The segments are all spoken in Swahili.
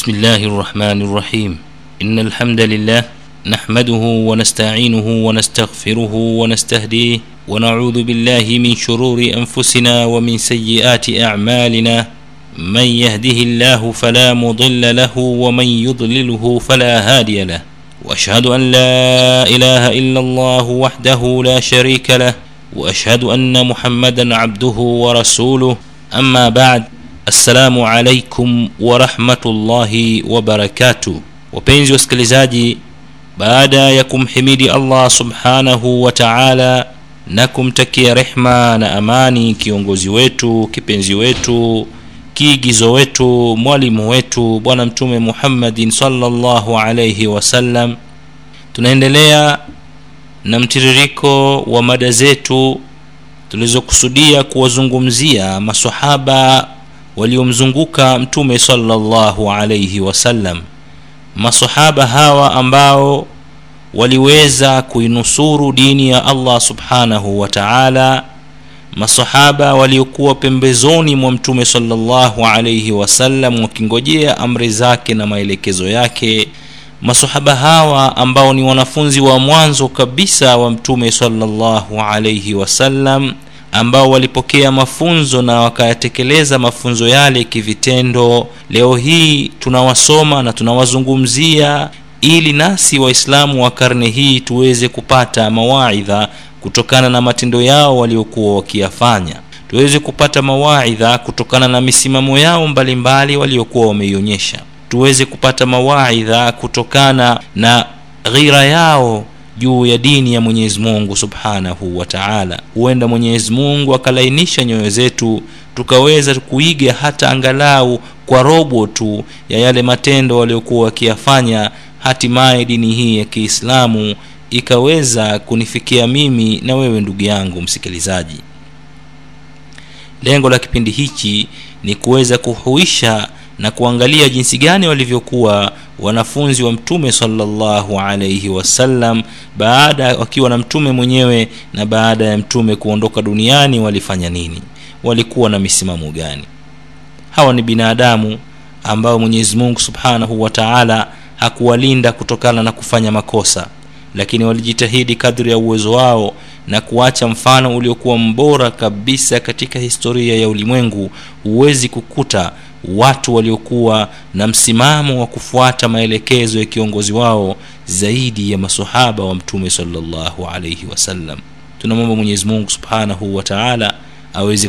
بسم الله الرحمن الرحيم إن الحمد لله نحمده ونستعينه ونستغفره ونستهديه ونعوذ بالله من شرور أنفسنا ومن سيئات أعمالنا من يهده الله فلا مضل له ومن يضلله فلا هادي له واشهد ان لا اله الا الله وحده لا شريك له واشهد ان محمدا عبده ورسوله اما بعد assalamu alaikum warahmatullahi wabarakatuh wapenzi wasikilizaji baada ya kumhimidi allah subhanahu wa taala na kumtakia rehma na amani kiongozi wetu kipenzi wetu kiigizo wetu mwalimu wetu bwana mtume muhammadin salllahu alaihi wasallam tunaendelea na mtiririko wa mada zetu tulizokusudia kuwazungumzia masahaba waliomzunguka mtume sallallahu alaihi wasallam. Masahaba hawa ambao waliweza kuinusuru dini ya allah subhanahu wa taala. Masahaba waliokuwa pembezoni mwa mtume salllahu alaihi wasallam wakingojea amri zake na maelekezo yake. Masahaba hawa ambao ni wanafunzi wa mwanzo kabisa wa mtume salllahu alaihi wasallam ambao walipokea mafunzo na wakayatekeleza mafunzo yale kivitendo. Leo hii tunawasoma na tunawazungumzia ili nasi waislamu wa karne hii tuweze kupata mawaidha kutokana na matendo yao waliokuwa wakiyafanya. Tuweze kupata mawaidha kutokana na misimamo yao mbalimbali waliokuwa wameionyesha. Tuweze kupata mawaidha kutokana na ghira yao juu ya dini ya mwenyezi mungu subhanahu wa taala. Huenda mwenyezi mungu akalainisha nyoyo zetu tukaweza kuiga hata angalau kwa robo tu ya yale matendo waliokuwa wakiyafanya hatimaye dini hii ya kiislamu ikaweza kunifikia mimi na wewe ndugu yangu msikilizaji. Lengo la kipindi hichi ni kuweza kuhuisha na kuangalia jinsi gani walivyokuwa wanafunzi wa mtume salllahu alaihi wasallam baada wakiwa na mtume mwenyewe na baada ya mtume kuondoka duniani walifanya nini? Walikuwa na misimamo gani? Hawa ni binadamu ambao mwenyezi mungu subhanahu wa taala hakuwalinda kutokana na kufanya makosa lakini walijitahidi kadri ya uwezo wao na kuacha mfano uliokuwa mbora kabisa katika historia ya ulimwengu huwezi kukuta watu waliokuwa na msimamo wa kufuata maelekezo ya kiongozi wao zaidi ya masahaba wa mtume salllahu alaihi wasallam. Tunamwomba mwenyezi mungu subhanahu wa taala aweze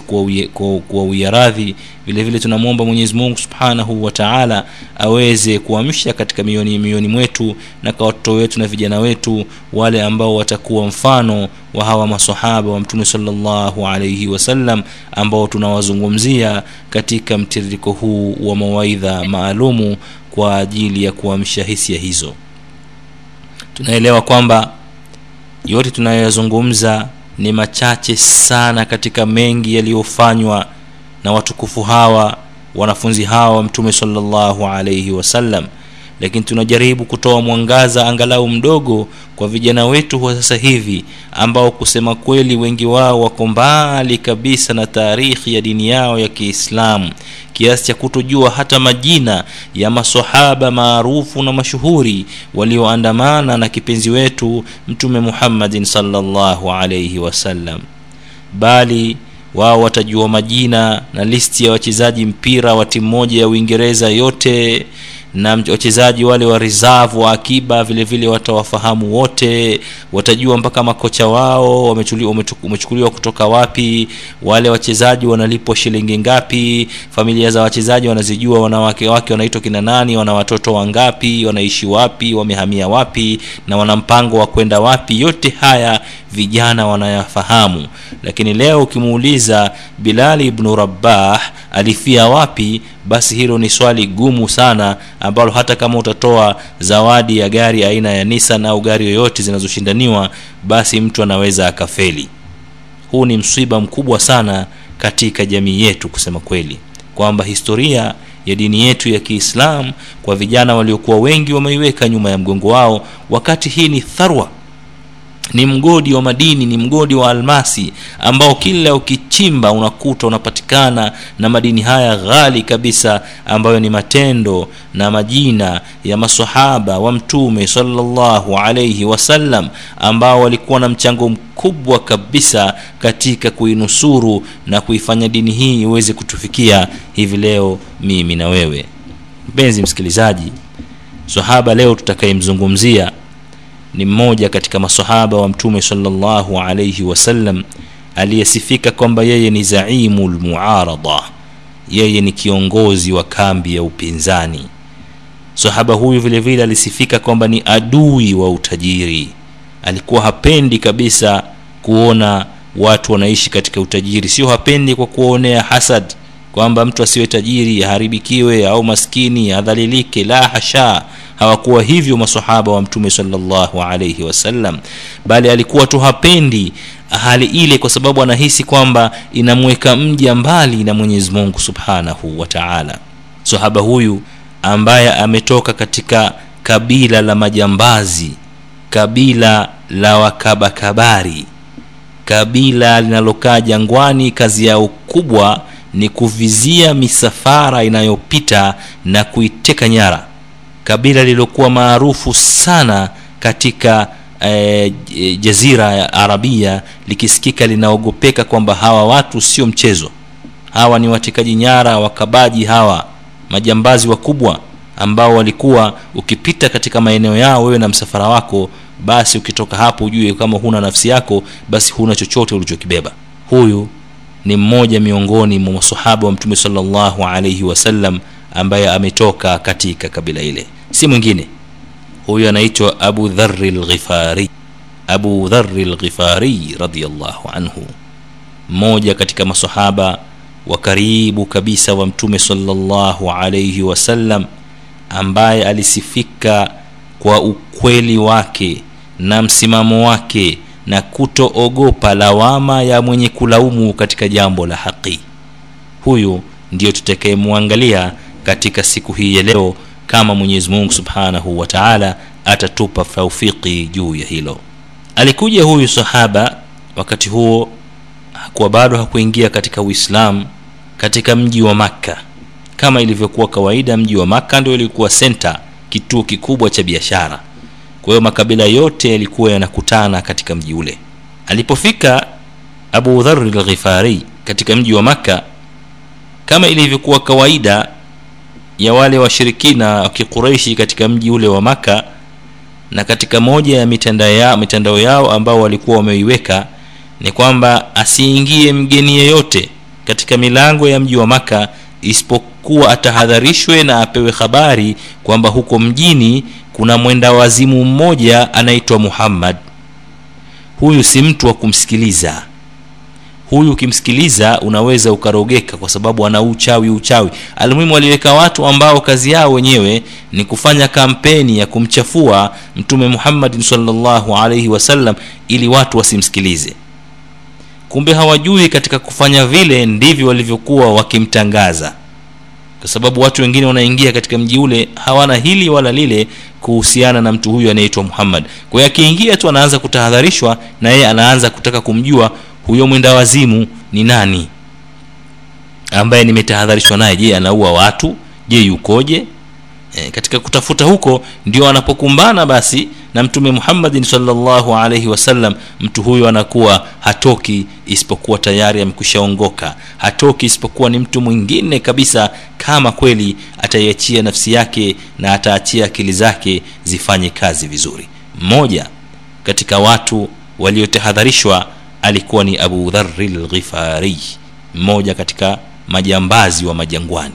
kuwawia radhi vile vile tunamwomba mwenyezi mungu subhanahu wa taala aweze kuamsha katika mioni mioni mwetu na kwa watoto wetu na vijana wetu wale ambao watakuwa mfano wa hawa masahaba wa mtume salllahu alaihi wasallam ambao tunawazungumzia katika mtiririko huu wa mawaidha maalumu kwa ajili ya kuamsha hisia hizo. Tunaelewa kwamba yote tunayoyazungumza ni machache sana katika mengi yaliyofanywa na watukufu hawa wanafunzi hawa wa mtume salllahu alaihi wasallam lakini tunajaribu kutoa mwangaza angalau mdogo kwa vijana wetu wa sasa hivi ambao kusema kweli wengi wao wako mbali kabisa na taarikhi ya dini yao ya kiislamu. Kiasi cha kutojua hata majina ya masahaba maarufu na mashuhuri walioandamana na kipenzi wetu mtume muhammadin salllahu alaihi wasallam bali wao watajua majina na listi ya wachezaji mpira wa timu moja ya uingereza yote na wachezaji wale wa reserve wa akiba vile vile watawafahamu wote watajua mpaka makocha wao wamechukuliwa kutoka wapi wale wachezaji wanalipwa shilingi ngapi familia za wachezaji wanazijua wanawake wake wanaitwa kina nani wana watoto wangapi wanaishi wapi wamehamia wapi na wana mpango wa kwenda wapi. Yote haya vijana wanayafahamu. Lakini leo ukimuuliza bilali ibnu rabah alifia wapi basi hilo ni swali gumu sana ambalo hata kama utatoa zawadi ya gari aina ya nissan au gari yoyote zinazoshindaniwa basi mtu anaweza akafeli. Huu ni msiba mkubwa sana katika jamii yetu kusema kweli. Kwamba historia ya dini yetu ya kiislam kwa vijana waliokuwa wengi wameiweka nyuma ya mgongo wao wakati hii ni tharwa ni mgodi wa madini ni mgodi wa almasi ambao kila ukichimba unakuta unapatikana na madini haya ghali kabisa ambayo ni matendo na majina ya masahaba wa mtume sallallahu alaihi wasallam ambao walikuwa na mchango mkubwa kabisa katika kuinusuru na kuifanya dini hii iweze kutufikia hivi leo mimi na wewe. Mpenzi msikilizaji sahaba leo tutakayemzungumzia ni mmoja katika masahaba wa mtume sallallahu alayhi wasallam aliyesifika kwamba yeye ni zaimu lmuarada yeye ni kiongozi wa kambi ya upinzani. Sahaba huyu vile vile alisifika kwamba ni adui wa utajiri. Alikuwa hapendi kabisa kuona watu wanaishi katika utajiri. Sio hapendi kwa kuonea hasad kwamba mtu asiwe tajiri aharibikiwe au maskini adhalilike la hasha hawakuwa hivyo masahaba wa mtume sallallahu alayhi wasallam bali alikuwa tu hapendi hali ile kwa sababu anahisi kwamba inamweka mja mbali na mwenyezi mungu subhanahu wa taala. Sahaba huyu ambaye ametoka katika kabila la majambazi kabila la wakabakabari kabila linalokaa jangwani kazi yao kubwa ni kuvizia misafara inayopita na kuiteka nyara kabila lililokuwa maarufu sana katika e, jazira ya arabia likisikika linaogopeka kwamba hawa watu sio mchezo. Hawa ni watekaji nyara wakabaji hawa majambazi wakubwa ambao walikuwa ukipita katika maeneo yao wewe na msafara wako basi ukitoka hapo ujue kama huna nafsi yako basi huna chochote ulichokibeba. Huyu ni mmoja miongoni mwa masahaba wa mtume salllahu alaihi wasallam ambaye ametoka katika kabila ile. Si mwingine. Huyu anaitwa abu dhari lghifari abu dhari lghifari radiallahu anhu. Mmoja katika masahaba wa karibu kabisa wa mtume salllahu alaihi wasallam ambaye alisifika kwa ukweli wake na msimamo wake na kutoogopa lawama ya mwenye kulaumu katika jambo la haki. Huyu ndiyo tutakayemwangalia katika siku hii ya leo kama mwenyezi mungu subhanahu wa taala atatupa taufiki juu ya hilo. Alikuja huyu sahaba wakati huo hakuwa bado hakuingia katika uislamu katika mji wa makka. Kama ilivyokuwa kawaida mji wa makka ndio ilikuwa senta kituo kikubwa cha biashara. Kwa hiyo makabila yote yalikuwa yanakutana katika mji ule. Alipofika abu dhari lghifari katika mji wa makka kama ilivyokuwa kawaida ya wale washirikina wa kikureishi katika mji ule wa maka na katika moja ya mitandao yao, mitandao yao ambao walikuwa wameiweka ni kwamba asiingie mgeni yeyote katika milango ya mji wa maka isipokuwa atahadharishwe na apewe habari kwamba huko mjini kuna mwenda wazimu mmoja anaitwa muhammad. Huyu si mtu wa kumsikiliza huyu ukimsikiliza unaweza ukarogeka kwa sababu ana uchawi uchawi. Almuhimu waliweka watu ambao kazi yao wenyewe ni kufanya kampeni ya kumchafua mtume muhammadin salllahu alaihi wasallam ili watu wasimsikilize. Kumbe hawajui katika kufanya vile ndivyo walivyokuwa wakimtangaza. Kwa sababu watu wengine wanaingia katika mji ule hawana hili wala lile kuhusiana na mtu huyu anayeitwa muhammad. Kwa hiyo akiingia tu anaanza kutahadharishwa na yeye anaanza kutaka kumjua huyo mwenda wazimu ni nani? Ambaye nimetahadharishwa naye je anaua watu? Je yukoje? E, katika kutafuta huko ndio anapokumbana basi na mtume muhammadin salllahu alaihi wasallam. Mtu huyo anakuwa hatoki isipokuwa tayari amekushaongoka hatoki isipokuwa ni mtu mwingine kabisa kama kweli ataiachia nafsi yake na ataachia akili zake zifanye kazi vizuri. Mmoja katika watu waliotahadharishwa alikuwa ni abu dhari lghifari mmoja katika majambazi wa majangwani.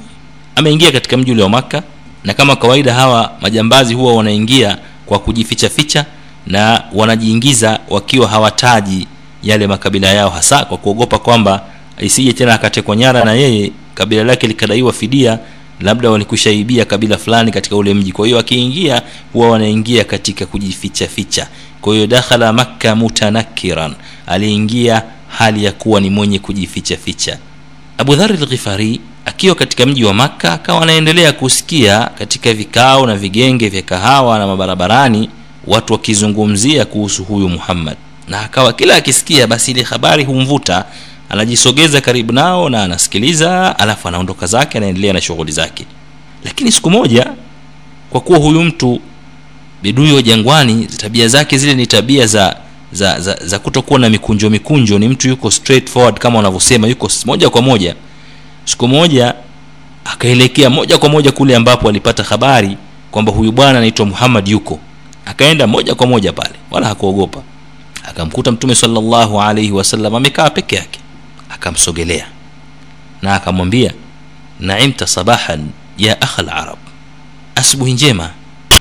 Ameingia katika mji ule wa makka na kama kawaida hawa majambazi huwa wanaingia kwa kujificha ficha na wanajiingiza wakiwa hawataji yale makabila yao hasa kwa kuogopa kwamba isije tena akatekwa nyara na yeye kabila lake likadaiwa fidia labda walikushaibia kabila fulani katika ule mji. Kwa hiyo akiingia huwa wanaingia katika kujificha ficha kwa hiyo dakhala makka mutanakiran aliingia hali ya kuwa ni mwenye kujificha ficha abu dhari lghifari akiwa katika mji wa makka akawa anaendelea kusikia katika vikao na vigenge vya kahawa na mabarabarani watu wakizungumzia kuhusu huyu muhammad. Na akawa kila akisikia basi ile habari humvuta. Anajisogeza karibu nao na anasikiliza alafu anaondoka zake anaendelea na shughuli zake. Lakini siku moja kwa kuwa huyu mtu wa jangwani tabia zake zile ni tabia za za, za, za kutokuwa na mikunjo mikunjo. Ni mtu yuko straightforward kama wanavyosema yuko moja kwa moja. Siku moja akaelekea moja kwa moja kule ambapo alipata habari kwamba huyu bwana anaitwa muhammad yuko. Akaenda moja kwa moja pale wala hakuogopa. Akamkuta mtume salllahu alaihi wasallam amekaa peke yake. Akamsogelea. Na akamwambia naimta sabahan ya akhal arab. Asubuhi njema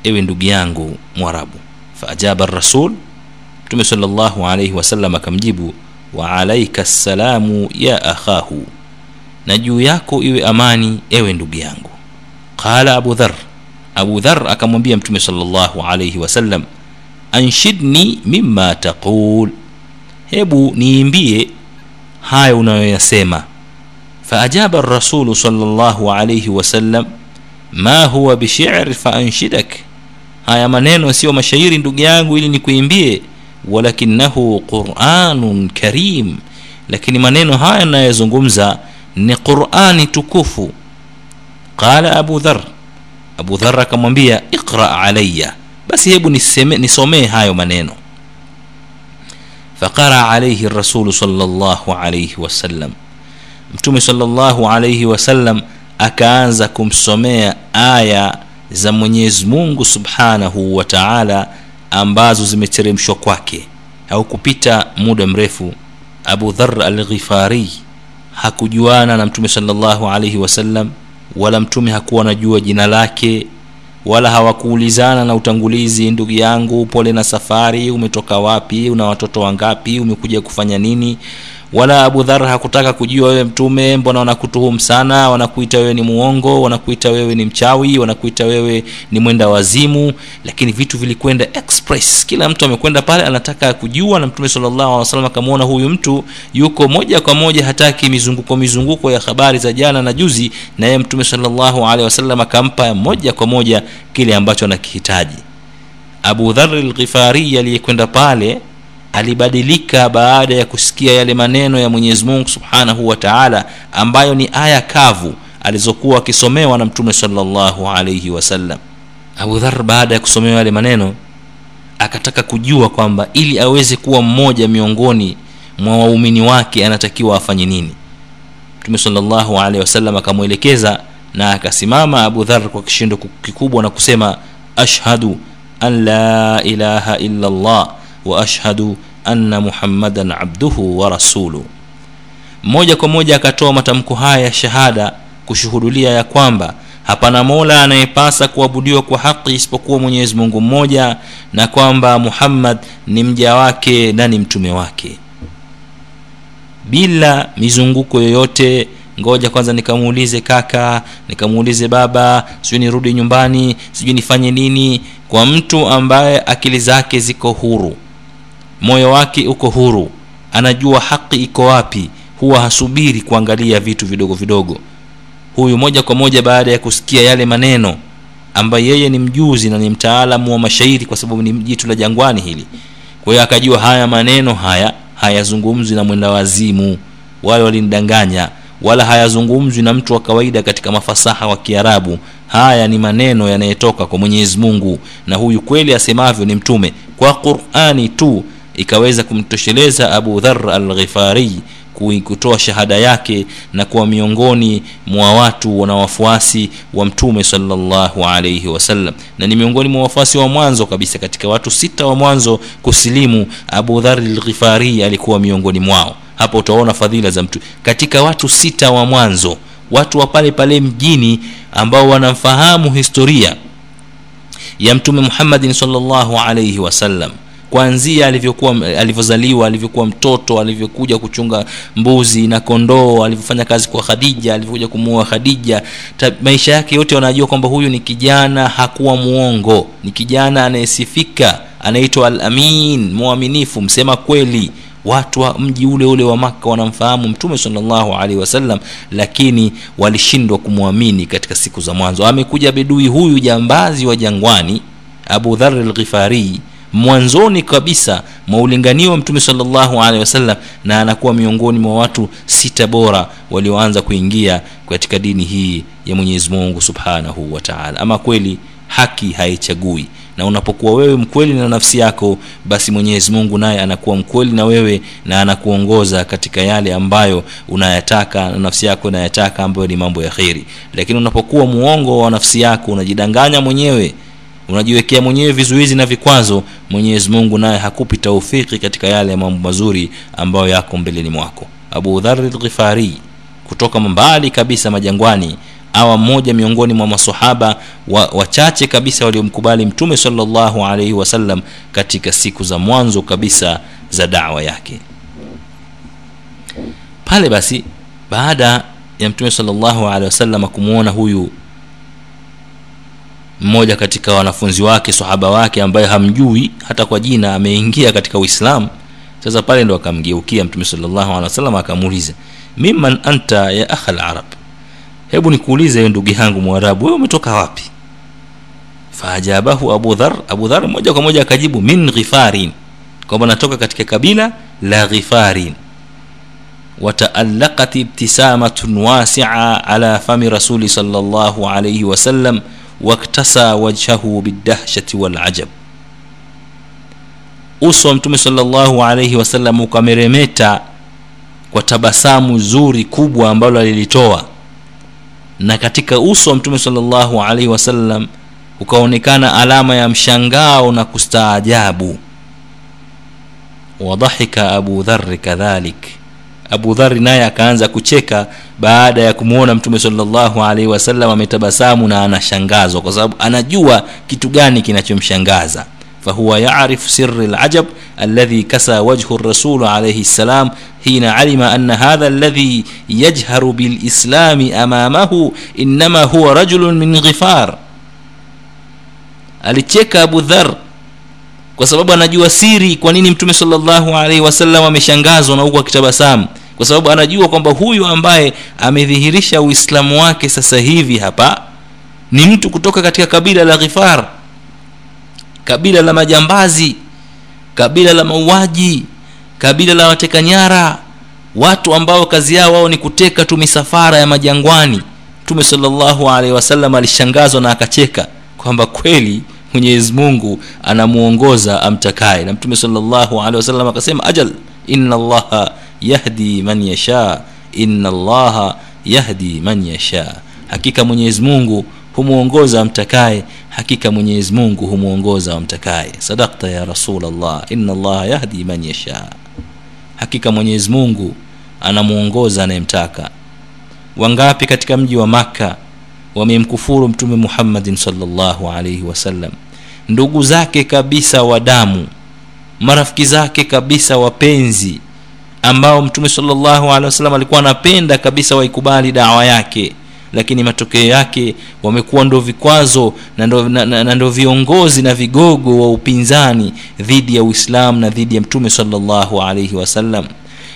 ewe ndugu yangu mwarabu. Faajaba rasul mtume salllahu alaihi wasallam akamjibu wa alaika ssalamu ya akhahu na juu yako iwe amani ewe ndugu yangu. Qala abu dhar abu dhar akamwambia mtume salllahu alaihi wasallam anshidni mima taqul. Hebu niimbie haya unayoyasema. Faajaba rasulu salllahu alaihi wasallam ma huwa bishir faanshidak haya maneno sio mashairi ndugu yangu ili nikuimbie. Walakinahu quranun karim. Lakini maneno haya nayozungumza ni qurani tukufu. Qala abu dhar abu dhar akamwambia iqra alaya basi hebu nisomee hayo maneno. Faqara alaihi rasulu salllahu alaihi wasallam mtume salllahu alaihi wasallam akaanza kumsomea aya za mwenyezi mungu subhanahu wa taala ambazo zimeteremshwa kwake. Haukupita muda mrefu abu dhar alghifari hakujuana na mtume salllahu alaihi wasallam wala mtume hakuwa anajua jina lake wala hawakuulizana na utangulizi ndugu yangu pole na safari umetoka wapi una watoto wangapi umekuja kufanya nini wala abu dhar hakutaka kujua wewe mtume mbona wanakutuhumu sana wanakuita wewe ni muongo wanakuita wewe ni mchawi wanakuita wewe ni mwenda wazimu. Lakini vitu vilikwenda express. Kila mtu amekwenda pale anataka kujua na mtume sallallahu akamwona huyu mtu yuko moja kwa moja hataki mizunguko mizunguko ya habari za jana na juzi. Na yeye mtume sallallahu alaihi wasallam akampa moja kwa moja kile ambacho anakihitaji. Abu dhar lghifari aliyekwenda pale alibadilika baada ya kusikia yale maneno ya mwenyezi mungu subhanahu wa taala ambayo ni aya kavu alizokuwa akisomewa na mtume salllahu alaihi wasallam abu dhar baada ya kusomewa yale maneno akataka kujua kwamba ili aweze kuwa mmoja miongoni mwa waumini wake anatakiwa afanye nini. Mtume salllahu alehi wasallam akamwelekeza na akasimama abu dhar kwa kishindo kikubwa na kusema ashhadu an la ilaha illa llah wa ashhadu anna muhammadan abduhu wa rasulu. Moja kwa moja akatoa matamko haya ya shahada kushuhudulia ya kwamba hapana mola anayepasa kuabudiwa kwa haki isipokuwa mwenyezi mungu mmoja na kwamba muhammad ni mja wake na ni mtume wake. Bila mizunguko yoyote ngoja kwanza nikamuulize kaka nikamuulize baba sijui nirudi nyumbani sijui nifanye nini kwa mtu ambaye akili zake ziko huru moyo wake uko huru. Anajua haki iko wapi. Huwa hasubiri kuangalia vitu vidogo vidogo. Huyu moja kwa moja baada ya kusikia yale maneno ambaye yeye ni mjuzi na ni mtaalamu wa mashairi kwa sababu ni jitu la jangwani hili. Kwa hiyo akajua haya maneno haya hayazungumzwi na mwenda wazimu wale walinidanganya wala hayazungumzwi na mtu wa kawaida katika mafasaha wa kiarabu. Haya ni maneno yanayetoka kwa mwenyezi mungu na huyu kweli asemavyo ni mtume. Kwa qurani tu ikaweza kumtosheleza abu dhar alghifari kutoa shahada yake na kuwa miongoni mwa watu na wafuasi wa mtume salllahu alaihi wasallam na ni miongoni mwa wafuasi wa mwanzo kabisa katika watu sita wa mwanzo kusilimu abu dhar lghifari alikuwa miongoni mwao. Hapo utaona fadhila za mtu katika watu sita wa mwanzo watu wa pale pale mjini ambao wanamfahamu historia ya mtume muhammadin salllahu alaihi wasallam kuanzia alivyokuwa alivyozaliwa alivyokuwa mtoto alivyokuja kuchunga mbuzi na kondoo alivyofanya kazi kwa khadija alivyokuja kumuoa khadija. Ta, maisha yake yote wanajua kwamba huyu ni kijana hakuwa muongo. Ni kijana anayesifika anaitwa alamin mwaminifu msema kweli. Watu wa mji ule ule wa maka wanamfahamu mtume salllahu alaihi wasallam lakini walishindwa kumwamini katika siku za mwanzo. Amekuja bedui huyu jambazi wa jangwani abu dhar lghifari mwanzoni kabisa mwa ulinganio wa mtume salllahu alehi wasallam na anakuwa miongoni mwa watu sita bora walioanza kuingia katika dini hii ya mwenyezi mungu subhanahu wa taala. Ama kweli haki haichagui. Na unapokuwa wewe mkweli na nafsi yako basi mwenyezi mungu naye anakuwa mkweli na wewe na anakuongoza katika yale ambayo unayataka na nafsi yako inayataka ambayo ni mambo ya kheri. Lakini unapokuwa muongo wa nafsi yako unajidanganya mwenyewe unajiwekea mwenyewe vizuizi na vikwazo mwenyezi mungu naye hakupi taufiki katika yale ya mambo mazuri ambayo yako mbeleni mwako. Abu dhari lghifari kutoka mbali kabisa majangwani awa mmoja miongoni mwa masahaba wachache wa kabisa waliomkubali mtume salllahu alaihi wasallam katika siku za mwanzo kabisa za dawa yake. Pale basi baada ya mtume salllahu alehi wasallam kumwona huyu mmoja katika wanafunzi wake sahaba wake ambaye hamjui hata kwa jina ameingia katika uislamu. Sasa pale ndo akamgeukia mtume wasallam akamuuliza mimman anta ya akha larab hebu nikuulize ndugu yangu mwarabu wewe umetoka wapi? Faajabahu abu dhar abu dhar moja kwa moja akajibu min ghifarin. Kwamba natoka katika kabila la ghifarin. Ibtisamatun wasia ala fami rasuli sal llahu alaihi wasallam waktasa wajhahu bidahshati walajab. Uso wa mtume salllahu alaihi wasallam ukameremeta kwa tabasamu zuri kubwa ambalo alilitoa. Na katika uso wa mtume salllahu alaihi wasallam ukaonekana alama ya mshangao na kustaajabu. Wadhahika abu dhari kadhalik Abu Dhari naye akaanza kucheka baada ya kumwona Mtume sallallahu alaihi wasallam ametabasamu na anashangazwa, kwa sababu anajua kitu gani kinachomshangaza. fahuwa yarifu sirri lajab aladhi kasa wajhu rasul alaihi ssalam hina alima ana hadha aladhi yajharu bilislami amamahu innama huwa rajulun min ghifar. Alicheka Abu Dhar kwa sababu anajua siri kwa nini mtume salllahu alaihi wasallam ameshangazwa na huku akitabasamu. Kwa sababu anajua kwamba huyu ambaye amedhihirisha uislamu wake sasa hivi hapa ni mtu kutoka katika kabila la ghifar kabila la majambazi kabila la mauaji kabila la watekanyara watu ambao kazi yao wao ni kuteka tu misafara ya majangwani. Mtume salllahu alaihi wasallam alishangazwa na akacheka kwamba kweli mwenyezi mungu anamuongoza amtakaye. Na mtume salllahu alehi wasallam akasema ajal inna allaha yahdi man yasha inna allaha yahdi man yasha. Hakika mwenyezi mungu humwongoza amtakaye. Hakika mwenyezi mungu humwongoza amtakaye. Sadakta ya rasulllah inna allaha yahdi man yasha. Hakika mwenyezi mungu anamwongoza anayemtaka. Wangapi katika mji wa makka wamemkufuru mtume muhammadin salllahu alaihi wasallam ndugu zake kabisa wa damu marafiki zake kabisa wapenzi ambao mtume salllahu alehi wasallam alikuwa anapenda kabisa waikubali dawa yake lakini matokeo yake wamekuwa ndo vikwazo na ndo, viongozi na vigogo wa upinzani dhidi ya uislamu na dhidi ya mtume salllahu alaihi wasallam.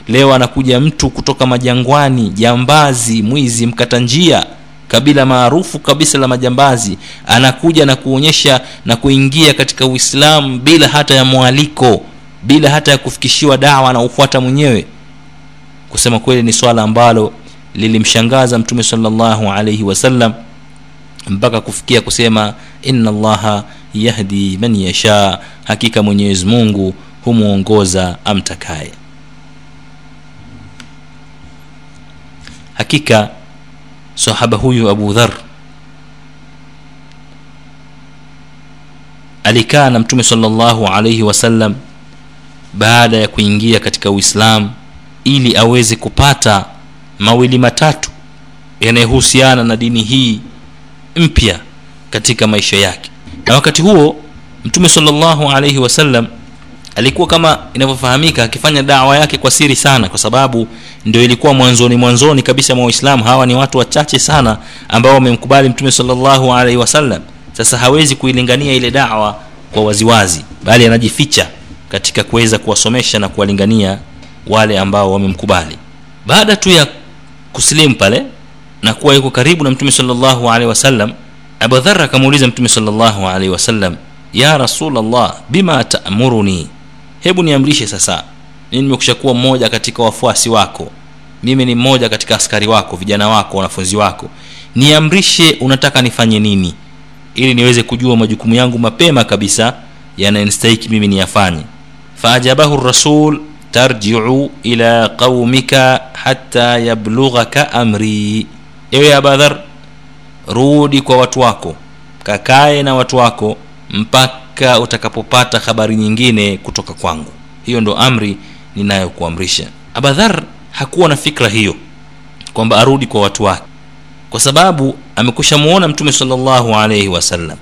Leo anakuja mtu kutoka majangwani jambazi mwizi mkata njia kabila maarufu kabisa la majambazi anakuja na kuonyesha na kuingia katika uislamu bila hata ya mwaliko bila hata ya kufikishiwa dawa na ufuata mwenyewe. Kusema kweli ni swala ambalo lilimshangaza mtume salllahu alaihi wasallam mpaka kufikia kusema inna allaha yahdi man yasha hakika mwenyezi mungu humwongoza amtakaye. Hakika sahaba huyu abu dhar alikaa na mtume salllahu alaihi wasallam baada ya kuingia katika uislamu ili aweze kupata mawili matatu yanayohusiana na dini hii mpya katika maisha yake. Na wakati huo mtume salllahu alaihi wasallam alikuwa kama inavyofahamika akifanya dawa yake kwa siri sana kwa sababu ndio ilikuwa mwanzoni mwanzoni kabisa mwa uislamu. Hawa ni watu wachache sana ambao wamemkubali mtume salllahu alaihi wasallam. Sasa hawezi kuilingania ile dawa kwa waziwazi bali anajificha katika kuweza kuwasomesha na kuwalingania wale ambao wamemkubali. Baada tu ya kusilimu pale na kuwa yuko karibu na mtume salllahu alaihi wasallam abudhar akamuuliza mtume salllahu alaihi wasallam ya rasulllah bima taamuruni hebu niamrishe sasa mimi nimekusha kuwa mmoja katika wafuasi wako? Mimi ni mmoja katika askari wako vijana wako wanafunzi wako. Niamrishe unataka nifanye nini? Ili niweze kujua majukumu yangu mapema kabisa yanayonistahiki mimi niyafanye. Faajabahu rasul tarjiu ila qaumika hata yablughaka amri. Ewe abadhar rudi kwa watu wako kakae na watu wako mpaka utakapopata habari nyingine kutoka kwangu. Hiyo ndo amri ninayokuamrisha. Abadhar hakuwa na fikra hiyo kwamba arudi kwa watu wake kwa sababu amekusha muona mtume salllahu alaihi wasallam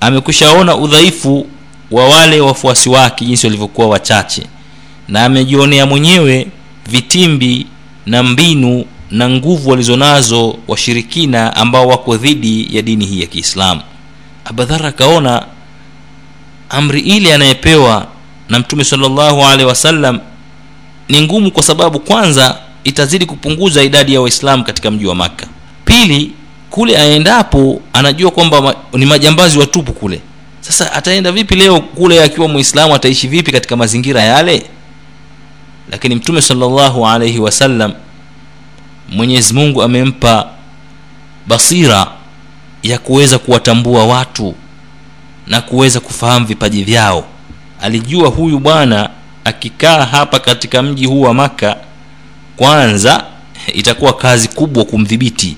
amekushaona udhaifu wa wale wafuasi wake jinsi walivyokuwa wachache na amejionea mwenyewe vitimbi na mbinu na nguvu walizonazo washirikina ambao wako dhidi ya dini hii ya kiislamu. Abadhar akaona amri ile anayepewa na mtume salllahu alaihi wasallam ni ngumu kwa sababu kwanza itazidi kupunguza idadi ya waislamu katika mji wa makka. Pili kule aendapo anajua kwamba ni majambazi watupu kule. Sasa ataenda vipi leo kule akiwa muislamu ataishi vipi katika mazingira yale? Lakini mtume salllahu alaihi wasallam mwenyezi mungu amempa basira ya kuweza kuwatambua watu na kuweza kufahamu vipaji vyao. Alijua huyu bwana akikaa hapa katika mji huu wa maka kwanza itakuwa kazi kubwa kumdhibiti.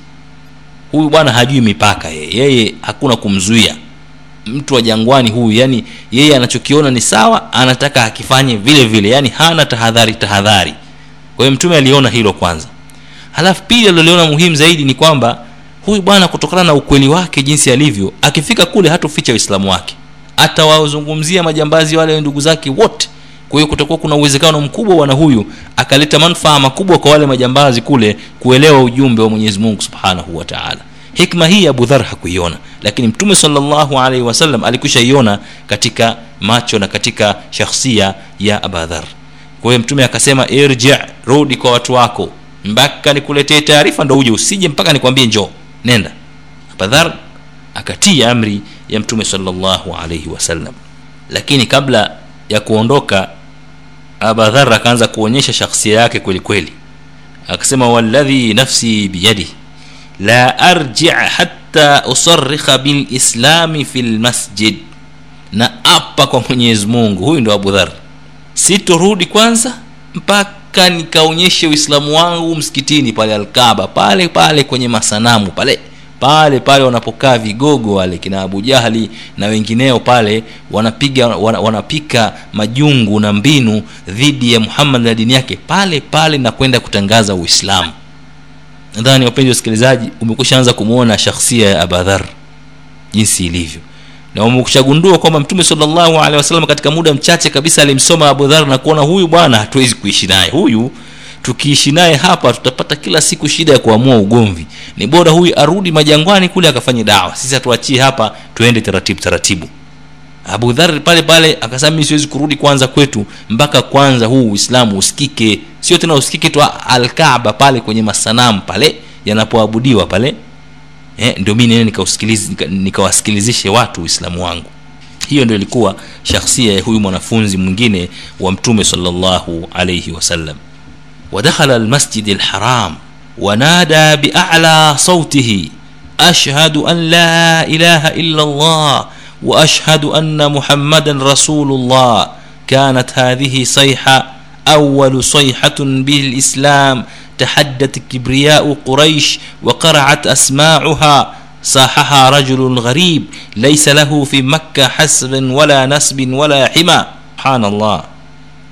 Huyu bwana hajui mipaka yeye yeye hakuna kumzuia. Mtu wa jangwani huyu yani yeye anachokiona ni sawa anataka akifanye vile vile yani hana tahadhari tahadhari. Kwa hiyo mtume aliona hilo kwanza. Halafu pili aliloliona muhimu zaidi ni kwamba huyu bwana kutokana na ukweli wake jinsi alivyo akifika kule hatoficha uislamu wake. Atawazungumzia majambazi wale ndugu zake wote. Kwa hiyo kutakuwa kuna uwezekano mkubwa bwana huyu akaleta manufaa makubwa kwa wale majambazi kule kuelewa ujumbe wa mwenyezi mungu subhanahu wataala hikma hii abu dhar hakuiona lakini mtume salllahu alaihi wasallam alikwisha iona katika macho na katika shakhsia ya abadhar kwa hiyo mtume akasema irji rudi kwa watu wako mpaka nikuletee taarifa ndo uje usije mpaka nikwambie njoo nenda. Abadhar akatii amri ya mtume salllahu alaihi wasallam. Lakini kabla ya kuondoka abadhar akaanza kuonyesha shakhsia yake kweli kweli. Akasema walladhi nafsi biyadi la arji hatta usarikha bilislami fi lmasjid na apa kwa mwenyezi mungu huyu ndo abu dhar sitorudi kwanza mpaka nikaonyeshe uislamu wangu msikitini pale alkaba pale pale kwenye masanamu pale. Pale pale wanapokaa vigogo wale kina abu jahli na wengineo pale wanapiga wana, wanapika majungu na mbinu dhidi ya muhammad na dini yake. Pale pale na kwenda kutangaza uislamu. Nadhani wapenzi wasikilizaji umekushaanza kumwona shakhsia ya abadhar. Jinsi ilivyo na umekushagundua kwamba mtume salllahu alehi wasallam katika muda mchache kabisa alimsoma abu dhar na kuona huyu bwana hatuwezi kuishi naye. Huyu tukiishi naye hapa tutapata kila siku shida ya kuamua ugomvi. Ni bora huyu arudi majangwani kule akafanye dawa. Sisi hatuachie hapa tuende taratibu taratibu. Abu dhar pale pale akasema mi siwezi kurudi kwanza kwetu mpaka kwanza huu uislamu usikike. Sio tena usikike tu alkaba pale kwenye masanamu pale yanapoabudiwa pale eh, ndio mimi nene nikawasikilizishe nika watu Uislamu wangu. Hiyo ndio ilikuwa shakhsia ya huyu mwanafunzi mwingine wa Mtume sallallahu alayhi wasallam. Wadakhala almasjid alharam wanada bi'a'la sautihi ashhadu an la ilaha illa Allah wa ashhadu anna Muhammadan rasulullah. Kanat hadhihi sayha awwalu sayhatun bil تحدت كبرياء قريش وقرعت اسماعها صاحها رجل غريب ليس له في مكه حسب ولا نسب ولا حمى سبحان الله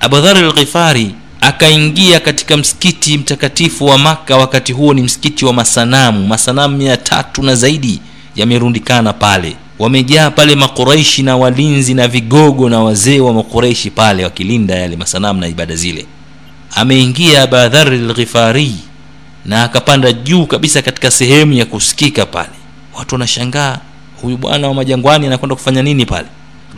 ابو ذر الغفاري akaingia katika msikiti mtakatifu wa maka wakati huo ni msikiti wa masanamu masanamu mia tatu na zaidi yamerundikana pale wamejaa pale makuraishi na walinzi na vigogo na wazee wa makuraishi pale wakilinda yale masanamu na ibada zile ameingia abadhari lghifari na akapanda juu kabisa katika sehemu ya kusikika pale. Watu wanashangaa huyu bwana wa majangwani anakwenda kufanya nini pale?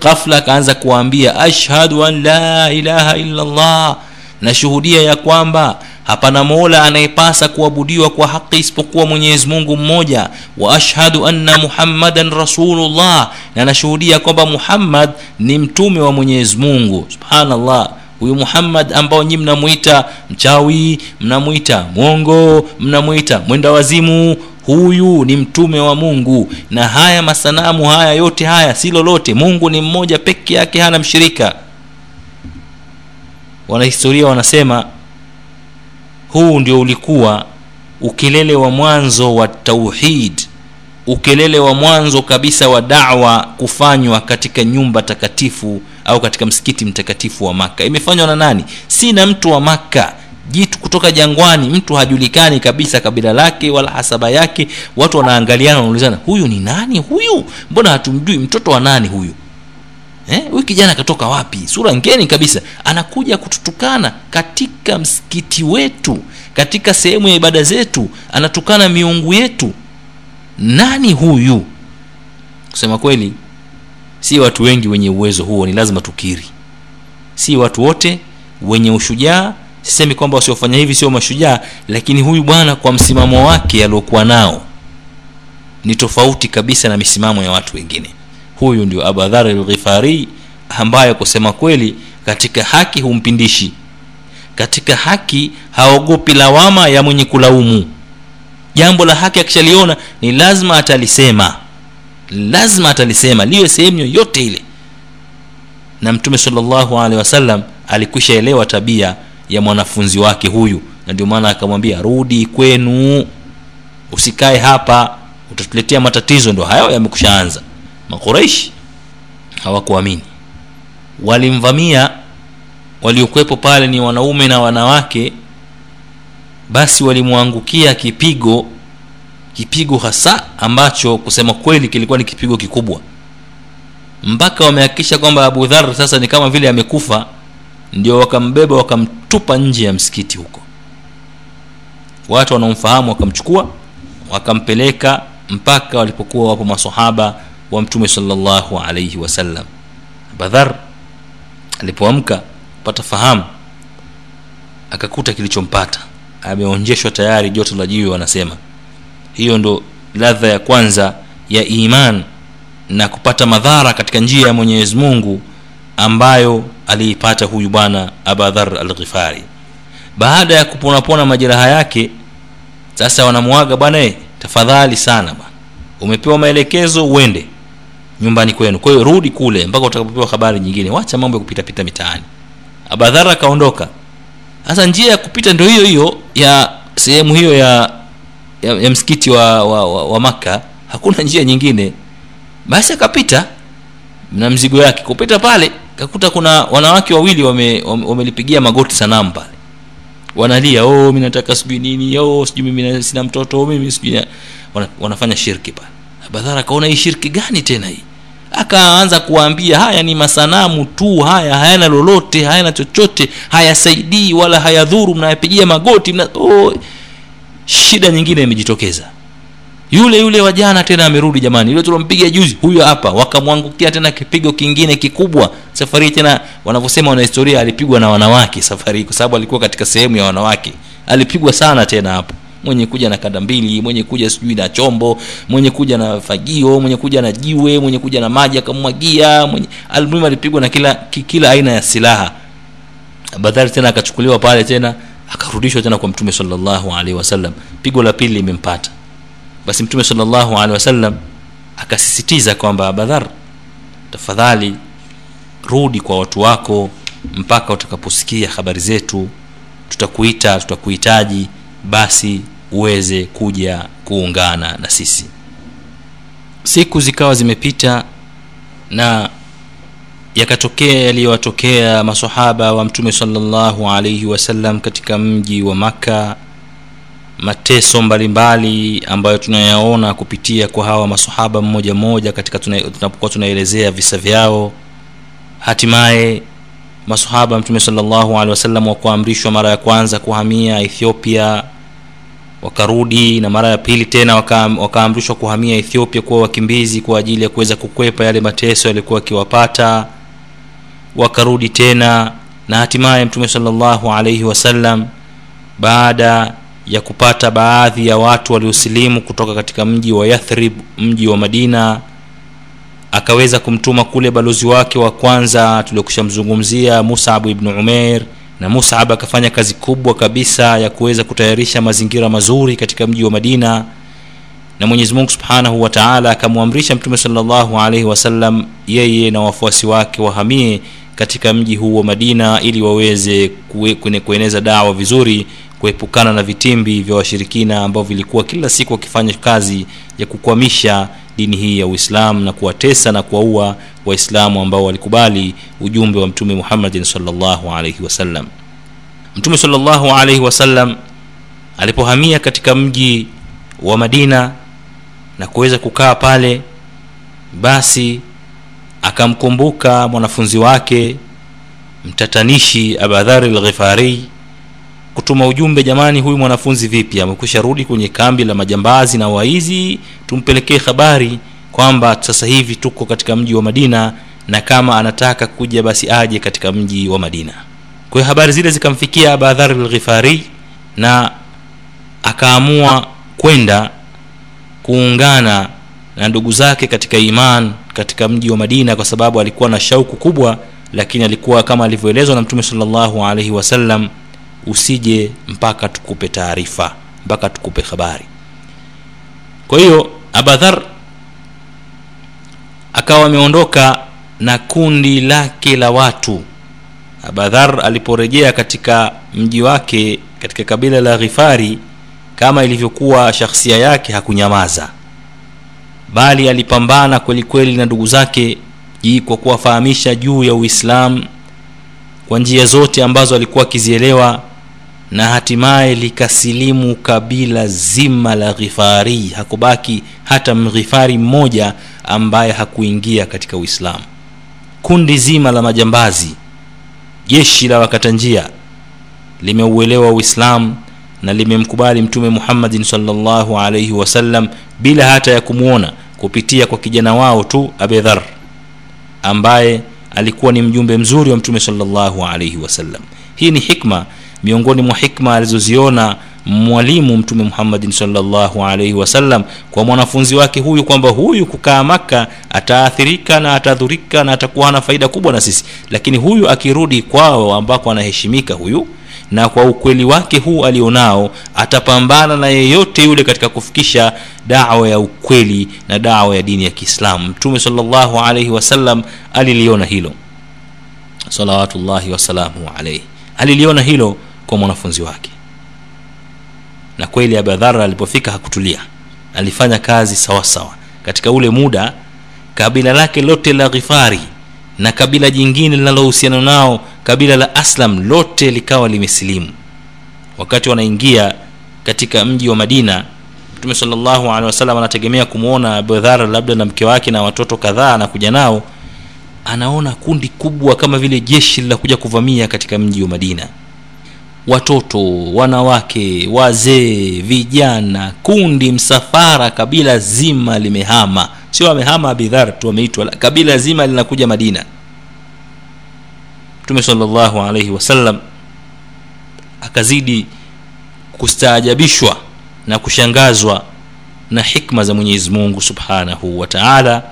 Ghafla akaanza kuwaambia ashhadu an la ilaha illallah. Nashuhudia ya kwamba hapana mola anayepasa kuabudiwa kwa haki isipokuwa mwenyezi mungu mmoja wa ashhadu anna muhammadan rasulullah. Na nashuhudia kwamba muhammad ni mtume wa mwenyezi mungu. Subhanallah huyu muhammad ambao nyi mnamwita mchawi mnamwita mwongo mnamwita mwenda wazimu huyu ni mtume wa mungu. Na haya masanamu haya yote haya si lolote. Mungu ni mmoja peke yake hana mshirika. Wanahistoria wanasema huu ndio ulikuwa ukelele wa mwanzo wa tauhid ukelele wa mwanzo kabisa wa dawa kufanywa katika nyumba takatifu au katika msikiti mtakatifu wa maka imefanywa na nani? Si na mtu wa maka jitu kutoka jangwani mtu hajulikani kabisa kabila lake wala hasaba yake. Watu wanaangaliana wanaulizana huyu ni nani huyu? Mbona hatumjui mtoto wa nani huyu? Eh? kijana katoka wapi? Sura ngeni kabisa. Anakuja kututukana katika msikiti wetu katika sehemu ya ibada zetu. Anatukana miungu yetu. Nani huyu? Kusema kweli si watu wengi wenye uwezo huo ni lazima tukiri. Si watu wote wenye ushujaa. Sisemi kwamba wasiofanya hivi sio mashujaa lakini huyu bwana kwa msimamo wake aliokuwa nao ni tofauti kabisa na misimamo ya watu wengine. Huyu ndio abadhar lghifari ambaye kusema kweli katika haki humpindishi. Katika haki haogopi lawama ya mwenye kulaumu. Jambo la haki akishaliona ni lazima atalisema lazima atalisema liwe sehemu yoyote ile. Na mtume salllahu alehi wasallam alikwisha elewa tabia ya mwanafunzi wake huyu na ndio maana akamwambia rudi kwenu usikae hapa utatuletea matatizo. Ndo hayo yamekushaanza. Makuraishi hawakuamini. Walimvamia waliokuwepo pale ni wanaume na wanawake basi walimwangukia kipigo kipigo hasa ambacho kusema kweli kilikuwa ni kipigo kikubwa. Mpaka wamehakikisha kwamba abu dhar sasa ni kama vile amekufa ndio wakambeba wakamtupa nje ya msikiti huko. Watu wanaomfahamu wakamchukua wakampeleka mpaka walipokuwa wapo masahaba wa mtume salllahu alaihi wasallam abadhar alipoamka pata fahamu akakuta kilichompata. Ameonjeshwa tayari joto la jiwe wanasema hiyo ndo ladha ya kwanza ya iman na kupata madhara katika njia ya mwenyezi mungu ambayo aliipata huyu bwana abadhar alghifari. Baada ya kuponapona majeraha yake sasa wanamwaga bwana e tafadhali sana bwana. Umepewa maelekezo uende nyumbani kwenu. Kwa hiyo rudi kule mpaka utakapopewa habari nyingine. Wacha mambo ya kupitapita mitaani. Abadhar akaondoka. Sasa njia ya kupita ndio hiyo hiyo ya sehemu hiyo ya, ya, ya msikiti wa, wa, wa, wa makka hakuna njia nyingine. Basi akapita na mzigo yake. Kupita pale kakuta kuna wanawake wawili wamelipigia wame, wame magoti sanamu pale. Wanalia oh mi nataka sijui nini oh sijui mimi sina mtoto oh, mimi sijui wana, wanafanya shirki pale. Abadhara akaona hii shirki gani tena hii? Akaanza kuwaambia haya ni masanamu tu haya hayana lolote hayana chochote hayasaidii wala hayadhuru mnayapigia magoti mna, oh, shida nyingine imejitokeza. Yule yule wa jana tena amerudi jamani yule tulompiga juzi huyo hapa wakamwangukia tena kipigo kingine kikubwa. Safari tena wanavyosema wanahistoria alipigwa na wanawake safari kwa sababu alikuwa katika sehemu ya wanawake. Alipigwa sana tena hapo. Mwenye kuja na kanda mbili mwenye kuja sijui na chombo mwenye kuja na fagio mwenye kuja na jiwe mwenye kuja na maji akamwagia mwenye almuhimu alipigwa na kila kila aina ya silaha. Badhari tena akachukuliwa pale tena akarudishwa tena kwa mtume sallallahu alaihi wasallam. Pigo la pili limempata. Basi mtume sallallahu alaihi wasallam akasisitiza kwamba abadhar tafadhali rudi kwa watu wako mpaka utakaposikia habari zetu. Tutakuita tutakuhitaji basi uweze kuja kuungana na sisi. Siku zikawa zimepita na yakatokea yaliyowatokea masahaba wa mtume salllahu alaihi wasallam katika mji wa makka mateso mbalimbali ambayo tunayaona kupitia kwa hawa masahaba mmoja mmoja katika tunapokuwa tunaelezea visa vyao. Hatimaye masahaba mtume salllahu alehi wasallam wakuamrishwa mara ya kwanza kuhamia ethiopia wakarudi na mara ya pili tena wakaamrishwa waka kuhamia ethiopia kuwa wakimbizi kwa ajili ya kuweza kukwepa yale mateso yalikuwa akiwapata wakarudi tena na hatimaye mtume salllahu alaihi wasallam baada ya kupata baadhi ya watu waliosilimu kutoka katika mji wa yathrib mji wa madina akaweza kumtuma kule balozi wake wa kwanza tuliokushamzungumzia musab ibnu umeir na musab akafanya kazi kubwa kabisa ya kuweza kutayarisha mazingira mazuri katika mji wa madina na mwenyezi mungu subhanahu wa taala akamwamrisha mtume salllahu alaihi wasallam yeye na wafuasi wake wahamie katika mji huu wa madina ili waweze kue- kueneza dawa vizuri kuepukana na vitimbi vya washirikina ambao vilikuwa kila siku wakifanya kazi ya kukwamisha dini hii ya uislamu na kuwatesa na kuwaua waislamu ambao walikubali ujumbe wa mtume muhammadin salllahu alaihi wasallam mtume salllahu alaihi wasallam alipohamia katika mji wa madina na kuweza kukaa pale basi akamkumbuka mwanafunzi wake mtatanishi abadhari lghifari kutuma ujumbe jamani huyu mwanafunzi vipi? Amekwisha rudi kwenye kambi la majambazi na waizi tumpelekee habari kwamba sasa hivi tuko katika mji wa madina na kama anataka kuja basi aje katika mji wa madina. Kwa habari zile zikamfikia abadhari lghifari na akaamua kwenda kuungana na ndugu zake katika iman katika mji wa madina kwa sababu alikuwa na shauku kubwa lakini alikuwa kama alivyoelezwa na mtume salllahu alaihi wasallam usije mpaka tukupe taarifa mpaka tukupe habari. Kwa hiyo abadhar akawa ameondoka na kundi lake la watu. Abadhar aliporejea katika mji wake katika kabila la ghifari kama ilivyokuwa shakhsia yake hakunyamaza bali alipambana kweli kweli na ndugu zake jii kwa kuwafahamisha juu ya uislamu kwa njia zote ambazo alikuwa akizielewa na hatimaye likasilimu kabila zima la ghifari. Hakubaki hata mghifari mmoja ambaye hakuingia katika uislamu. Kundi zima la majambazi jeshi la wakata njia limeuelewa uislamu na limemkubali mtume muhammadin salllahu alaihi wasallam bila hata ya kumwona kupitia kwa kijana wao tu abedhar ambaye alikuwa ni mjumbe mzuri wa mtume salllahu alaihi wasallam hii ni hikma miongoni mwa hikma alizoziona mwalimu mtume muhammadin salllahu alaihi wasallam kwa mwanafunzi wake huyu kwamba huyu kukaa maka ataathirika na atadhurika na atakuwa na faida kubwa na sisi. Lakini huyu akirudi kwao ambako anaheshimika huyu na kwa ukweli wake huu alionao atapambana na yeyote yule katika kufikisha dawa ya ukweli na dawa ya dini ya kiislamu. Mtume salllahu alaihi wasallam aliliona hilo. Salawatullahi wasalamuhu alaihi aliliona hilo kwa mwanafunzi wake. Na kweli abadhara alipofika hakutulia. Alifanya kazi sawasawa sawa. katika ule muda kabila lake lote la ghifari na kabila jingine linalohusiana nao kabila la aslam lote likawa limesilimu. Wakati wanaingia katika mji wa madina mtume salllahu alehi wasallam anategemea kumwona abudhara labda na mke wake na watoto kadhaa anakuja nao. Anaona kundi kubwa kama vile jeshi linakuja kuvamia katika mji wa madina. Watoto wanawake wazee vijana kundi msafara kabila zima limehama sio amehama abidhar tu ameitwa kabila zima linakuja madina. Mtume salllahu alaihi wasallam akazidi kustaajabishwa na kushangazwa na hikma za mwenyezi mungu subhanahu wa taala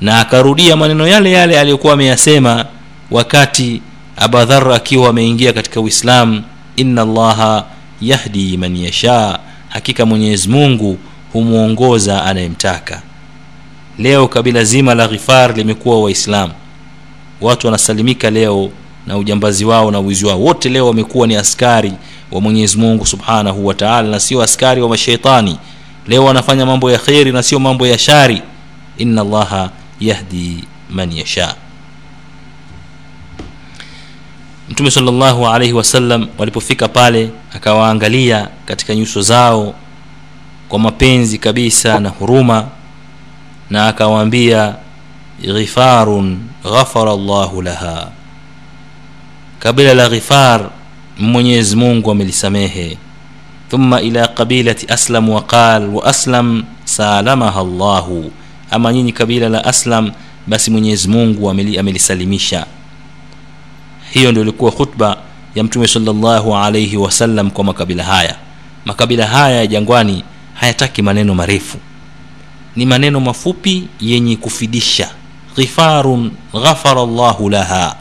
na akarudia maneno yale yale aliyokuwa ameyasema wakati abadhar akiwa ameingia katika uislamu inna allaha yahdi man yasha hakika mwenyezi mungu humwongoza anayemtaka leo kabila zima la ghifar limekuwa waislamu. Watu wanasalimika leo na ujambazi wao na wizi wao. Wote leo wamekuwa ni askari wa mwenyezi mungu subhanahu wa taala na sio askari wa masheitani leo wanafanya mambo ya kheri na sio mambo ya shari. Inna allaha yahdi man yasha. Mtume salllahu alaihi wasallam walipofika pale akawaangalia katika nyuso zao kwa mapenzi kabisa na huruma na akawaambia ghifarun ghafara llahu laha. Kabila la ghifar mwenyezi mungu amelisamehe. Thumma ila qabilati aslam waqal wa aslam salamaha llahu ama nyinyi kabila la aslam basi mwenyezi mungu amelisalimisha. Hiyo ndio ilikuwa khutba ya mtume salllahu alaihi wasallam kwa makabila haya. Makabila haya ya jangwani hayataki maneno marefu ni maneno mafupi yenye kufidisha. Ghifarun ghafara llahu laha.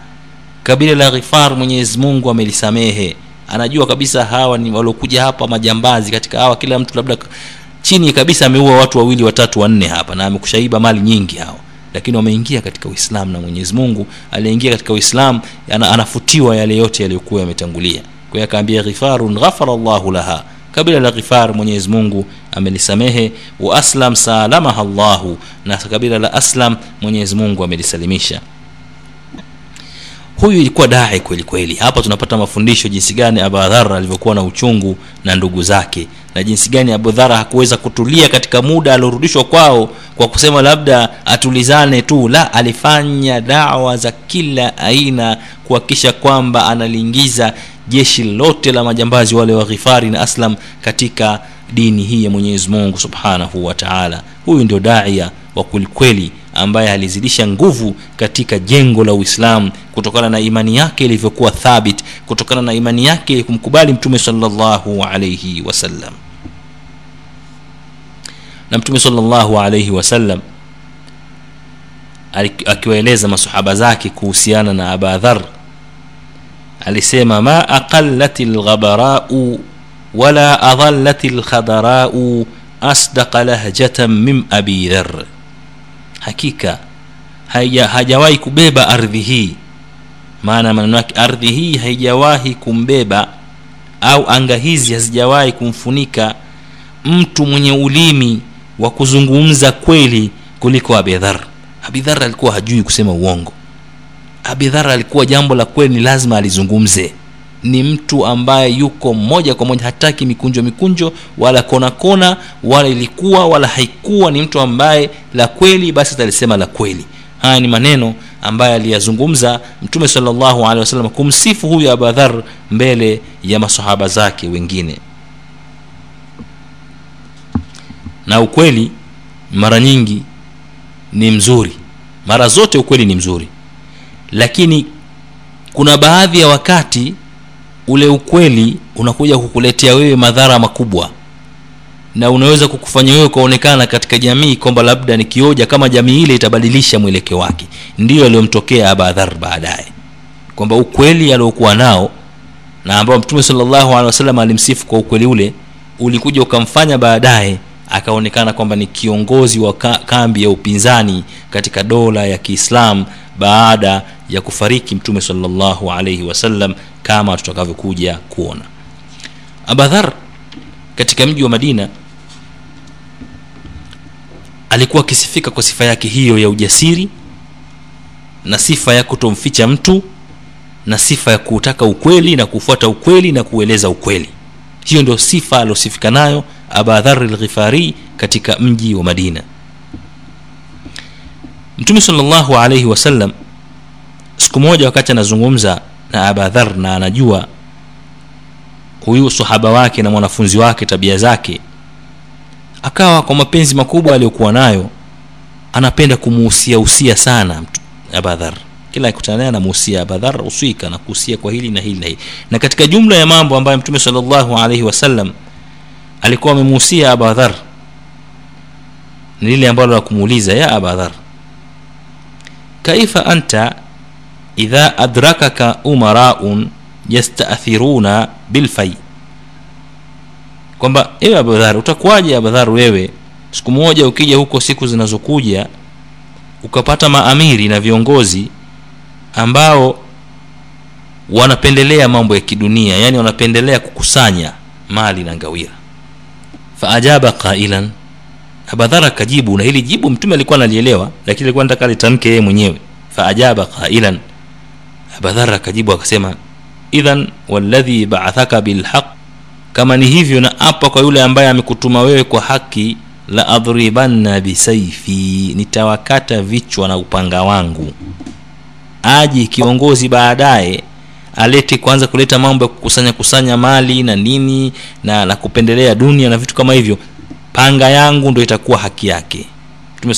Kabila la ghifar mwenyezi mungu amelisamehe. Anajua kabisa hawa ni waliokuja hapa majambazi katika hawa kila mtu labda chini kabisa ameua watu wawili watatu wanne hapa na amekushaiba mali nyingi hawa lakini wameingia katika uislamu na mwenyezi mungu aliyeingia katika uislamu ana, anafutiwa yale yote yaliyokuwa yametangulia. Kwa akaambia ghifarun ghafara llahu laha kabila la ghifar mwenyezi mungu amelisamehe. Wa salamaha llahu na kabila la aslam mwenyezi mungu amelisalimisha. Huyu ilikuwa dai kweli kweli. Hapa tunapata mafundisho jinsi gani abadhar alivyokuwa na uchungu na ndugu zake na jinsi gani abudhara hakuweza kutulia katika muda aliorudishwa kwao kwa kusema labda atulizane tu. La alifanya dawa za kila aina kuhakikisha kwamba analiingiza jeshi lote la majambazi wale wa ghifari na aslam katika dini hii ya mwenyezi mungu subhanahu wa taala. Huyu ndio daia wa kwelikweli ambaye alizidisha nguvu katika jengo la uislamu kutokana na imani yake ilivyokuwa thabit kutokana na imani yake kumkubali mtume salllahu alaihi wasallam na mtume salllahu alaihi wasallam akiwaeleza masahaba zake kuhusiana na abadhar alisema ma aqallat lghabarau wala adhallat lkhadarau asdaqa lahjatan min abi dhar hakika haja, hajawahi kubeba ardhi hii. Maana maneno yake ardhi hii haijawahi kumbeba au anga hizi hazijawahi kumfunika mtu mwenye ulimi wa kuzungumza kweli kuliko abidhar abidhar alikuwa hajui kusema uongo abidhar alikuwa jambo la kweli ni lazima alizungumze. Ni mtu ambaye yuko moja kwa moja hataki mikunjo mikunjo wala kona kona wala ilikuwa wala haikuwa ni mtu ambaye la kweli basi atalisema la kweli. Haya ni maneno ambaye aliyazungumza mtume salllahu alehi wasallam kumsifu huyu abadhar mbele ya masahaba zake wengine. Na ukweli mara nyingi ni mzuri. Mara zote ukweli ni mzuri lakini kuna baadhi ya wakati ule ukweli unakuja kukuletea wewe madhara makubwa. Na unaweza kukufanya wewe ukaonekana katika jamii kwamba labda ni kioja kama jamii ile itabadilisha mwelekeo wake. Ndiyo aliyomtokea abadhar baadaye. Kwamba ukweli aliokuwa nao na ambao mtume salllahu alehi wasallam alimsifu kwa ukweli ule ulikuja ukamfanya baadaye akaonekana kwamba ni kiongozi wa kambi ya upinzani katika dola ya kiislam baada ya kufariki mtume salllahu alaihi wasallam kama tutakavyokuja kuona. Abadhar katika mji wa madina alikuwa akisifika kwa sifa yake hiyo ya ujasiri na sifa ya kutomficha mtu na sifa ya kutaka ukweli na kufuata ukweli na kueleza ukweli. Hiyo ndio sifa aliosifika nayo abadhar lghifari katika mji wa madina. Mtume salllahu alaihi wasallam siku moja wakati anazungumza na abadhar na anajua huyu sahaba wake na mwanafunzi wake tabia zake akawa kwa mapenzi makubwa aliyokuwa nayo anapenda kumuhusiahusia sana abadhar kila akutana naye anamuhusia abadhar usika na kuhusia kwa hili na hili na hili. Na katika jumla ya mambo ambayo mtume salllahu alaihi wasallam alikuwa amemuhusia abadhar ni lile ambalo la kumuuliza ya abadhar kaifa anta idha adrakaka umaraun yastathiruna bilfai? Kwamba ewe abadhar utakuwaje abadhar wewe? Siku moja ukija huko siku zinazokuja ukapata maamiri na viongozi ambao wanapendelea mambo ya kidunia yani wanapendelea kukusanya mali na ngawira faajaba qailan. Abadhar akajibu na hili jibu mtume alikuwa analielewa lakini alikuwa nataka litamke yeye mwenyewe. Faajaba qailan. Abadhar akajibu akasema idhan walladhi ba'athaka bilhaq. Kama ni hivyo na apa kwa yule ambaye amekutuma wewe kwa haki la adhribanna bisaifi nitawakata vichwa na upanga wangu. Aji kiongozi baadaye alete kwanza kuleta mambo ya kukusanya kusanya mali na nini na na kupendelea dunia na vitu kama hivyo panga yangu ndo itakuwa haki yake. Mtume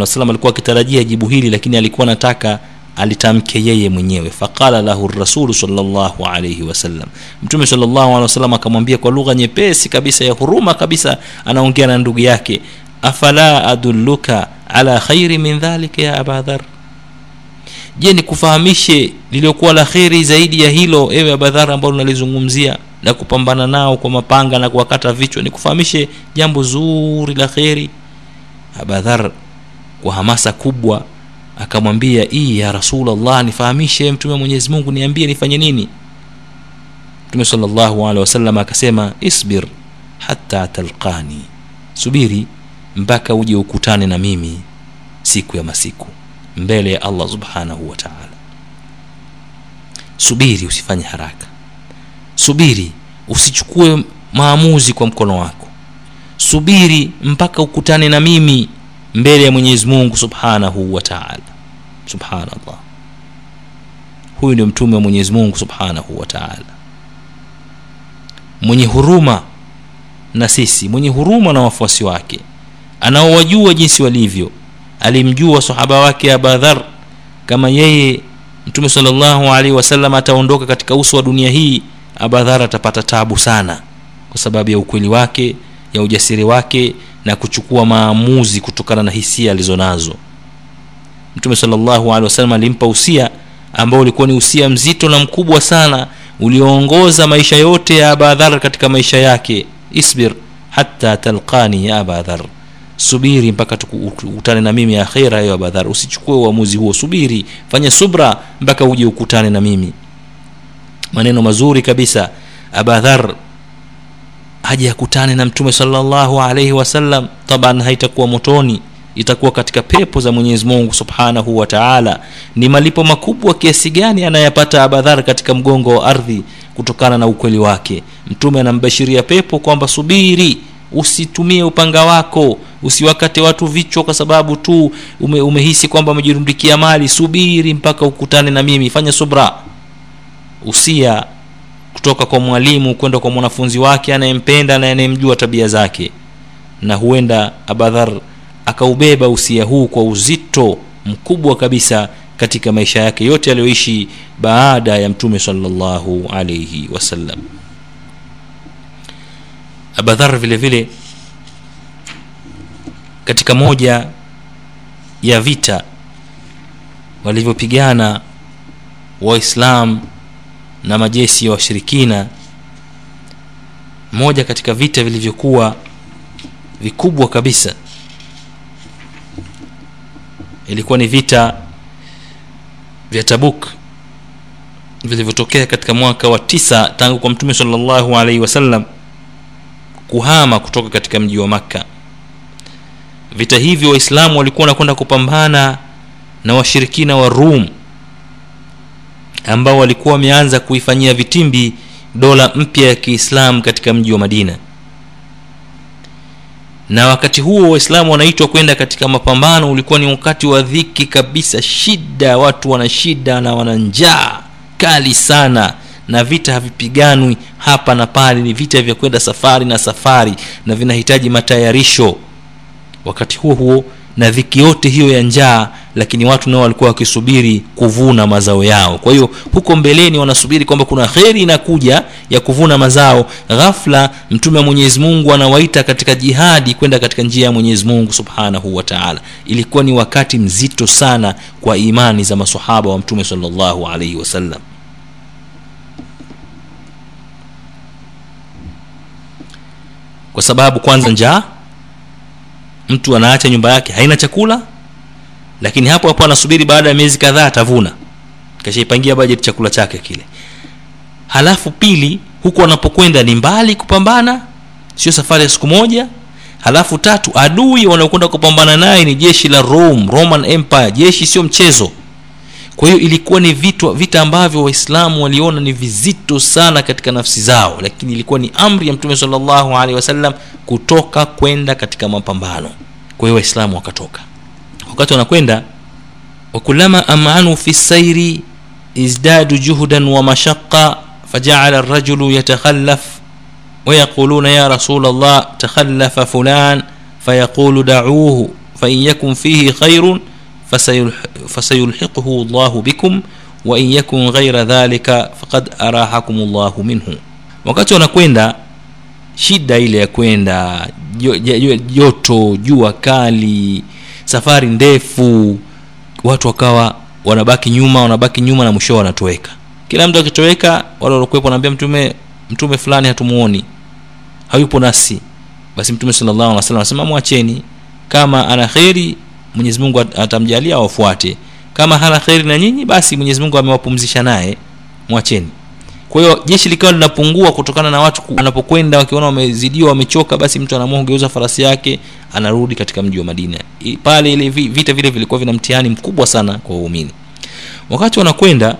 wasallam alikuwa akitarajia jibu hili lakini alikuwa anataka alitamke yeye mwenyewe. Faqala lahu rasulu salllahu alaihi wasallam. Mtume salllahu alehi wasallam akamwambia kwa lugha nyepesi kabisa ya huruma kabisa anaongea na ndugu yake afala adulluka ala khairi min dhalika ya abadhar je nikufahamishe liliokuwa la kheri zaidi ya hilo ewe abadhara ambalo nalizungumzia na kupambana nao kwa mapanga na kuwakata vichwa? Nikufahamishe jambo zuri la kheri. Abadhar kwa hamasa kubwa akamwambia ii ya rasulllah nifahamishe mtume mwenyezi mungu niambie nifanye nini? Mtume salllahu akasema isbir hata talqani subiri mpaka uje ukutane na mimi siku ya masiku mbele ya allah subhanahu wa subiri usifanye haraka. Subiri usichukue maamuzi kwa mkono wako. Subiri mpaka ukutane na mimi mbele ya mwenyezi mungu subhanahu wa taala. Subhanallah. Huyu ndio mtume wa mwenyezi mungu subhanahu wa taala. Mwenye huruma na sisi mwenye huruma na wafuasi wake anaowajua jinsi walivyo alimjua sahaba wake abadhar kama yeye mtume salllahu alaihi wasallam ataondoka katika uso wa dunia hii abadhar atapata tabu sana kwa sababu ya ukweli wake ya ujasiri wake na kuchukua maamuzi kutokana na hisia alizonazo mtume salllahu alehi wasallam alimpa usia ambao ulikuwa ni usia mzito na mkubwa sana ulioongoza maisha yote ya abadhar katika maisha yake. Isbir hata talqani ya abadhar subiri mpaka ukutane na mimi akhira hiyo abadhar usichukue uamuzi huo subiri fanya subra mpaka uje ukutane na mimi. Maneno mazuri kabisa abadhar haja yakutane na mtume salllahu alaihi wasallam. Taban haitakuwa motoni itakuwa katika pepo za mwenyezi mungu subhanahu wa taala. Ni malipo makubwa kiasi gani anayapata abadhar katika mgongo wa ardhi kutokana na ukweli wake? Mtume anambashiria pepo kwamba subiri usitumie upanga wako usiwakate watu vichwa kwa sababu tu ume, umehisi kwamba umejirundikia mali. Subiri mpaka ukutane na mimi. Fanya subra. Usia kutoka kwa mwalimu kwenda kwa mwanafunzi wake anayempenda na anayemjua tabia zake. Na huenda abadhar akaubeba usia huu kwa uzito mkubwa kabisa katika maisha yake yote aliyoishi baada ya mtume sallallahu alaihi wasallam abadhar vile vile katika moja ya vita walivyopigana waislam na majeshi ya wa washirikina moja katika vita vilivyokuwa vikubwa kabisa ilikuwa ni vita vya tabuk vilivyotokea katika mwaka wa tisa tangu kwa mtume salllahu alaihi wasallam kuhama kutoka katika mji wa makka. Vita hivyo waislamu walikuwa wanakwenda kupambana na washirikina wa rum ambao walikuwa wameanza kuifanyia vitimbi dola mpya ya kiislamu katika mji wa madina. Na wakati huo waislamu wanaitwa kwenda katika mapambano ulikuwa ni wakati wa dhiki kabisa shida watu wana shida na wana njaa kali sana na vita havipiganwi hapa na pale ni vita vya kwenda safari na safari na vinahitaji matayarisho. Wakati huo huo na dhiki yote hiyo ya njaa lakini watu nao walikuwa wakisubiri kuvuna mazao yao. Kwa hiyo huko mbeleni wanasubiri kwamba kuna kheri inakuja ya kuvuna mazao. Ghafla mtume wa mwenyezi mungu anawaita katika jihadi kwenda katika njia ya mwenyezi mungu subhanahu wa taala. Ilikuwa ni wakati mzito sana kwa imani za masahaba wa mtume salllahu alaihi wasallam kwa sababu kwanza njaa mtu anaacha nyumba yake haina chakula lakini hapo hapo anasubiri baada ya miezi kadhaa atavuna. Kashaipangia bajeti chakula chake kile. Halafu pili huku wanapokwenda ni mbali kupambana sio safari ya siku moja. Halafu tatu adui wanaokwenda kupambana naye ni jeshi la rome roman empire. Jeshi sio mchezo kwa hiyo ilikuwa ni vitu, vita ambavyo waislamu waliona ni vizito sana katika nafsi zao lakini ilikuwa ni amri ya mtume salllahu alehi wasallam kutoka kwenda katika mapambano kwa hiyo waislamu wakatoka wakati wanakwenda wakulama amanu fi sairi izdadu juhdan wa mashaqa fajaala rajulu yatakhallaf ويقولون يا رسول الله تخلف فلان فيقول دعوه فإن يكن فيه خير fasayulh- fasayulhiquhu llahu bikum wa yakun ghaira dhalika faqad arahakum llahu minhu wakati wanakwenda shida ile ya kwenda jo- jo- jo- joto jua kali safari ndefu watu wakawa wanabaki nyuma wanabaki nyuma na mwisho wanatoweka. Kila mtu akitoweka wale waliokuwepo wanaambia mtume mtume fulani hatumuoni hayupo nasi. Basi mtume sallallahu alaihi wasallam anasema mwacheni kama ana kheri mwenyezi mungu atamjalia wafuate. Kama hana kheri na nyinyi basi mwenyezi mungu amewapumzisha naye. Mwacheni. Kwa hiyo jeshi likawa linapungua kutokana na watu wanapokwenda wakiona wamezidiwa wamechoka basi mtu anaamua kugeuza farasi yake anarudi katika mji wa madina. Pale ile vita vile vilikuwa vina mtihani mkubwa sana kwa waumini. Wakati wanakwenda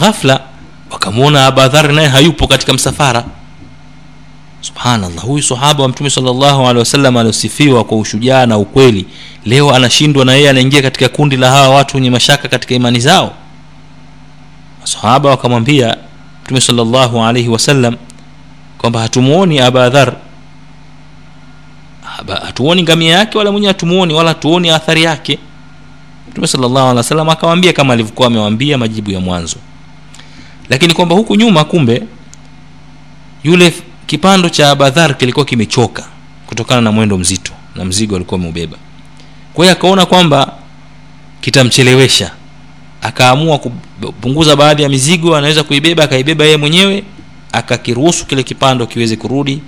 ghafla wakamwona abadhar naye hayupo katika msafara subhanallah. Huyu sahaba wa mtume salllahu alehi wasallam aliosifiwa kwa ushujaa na ukweli leo anashindwa na yeye anaingia katika kundi la hawa watu wenye mashaka katika imani zao. Masahaba wakamwambia mtume salllahu alaihi wasallam kwamba hatumuoni abadhar hatuoni ngamia yake wala mwenyewe hatumuoni wala hatuoni athari yake. Mtume salllahu akawambia kama alivyokuwa amewambia majibu ya mwanzo. Lakini kwamba huku nyuma kumbe yule kipando cha abadhar kilikuwa kimechoka kutokana na mwendo mzito na mzigo alikuwa ameubeba. Kwa hiyo akaona kwamba kitamchelewesha. Akaamua kupunguza baadhi ya mizigo anaweza kuibeba akaibeba yeye mwenyewe akakiruhusu kile kipando kiweze kurudi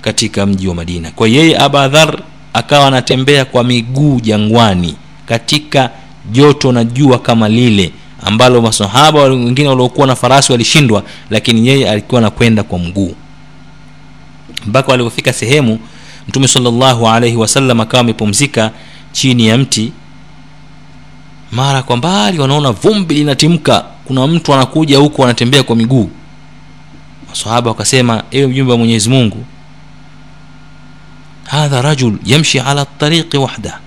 katika mji wa madina. Kwa yeye abadhar akawa anatembea kwa miguu jangwani katika joto na jua kama lile ambalo masahaba wengine waliokuwa na farasi walishindwa lakini yeye alikuwa anakwenda kwa mguu mpaka walipofika sehemu mtume salllahu alaihi wasallam akawa amepumzika chini ya mti. Mara kwa mbali wanaona vumbi linatimka. Kuna mtu anakuja huku anatembea kwa miguu. Masahaba wakasema ewe mjumbe wa mwenyezi mungu hadha rajul yamshi ala tariqi wahda.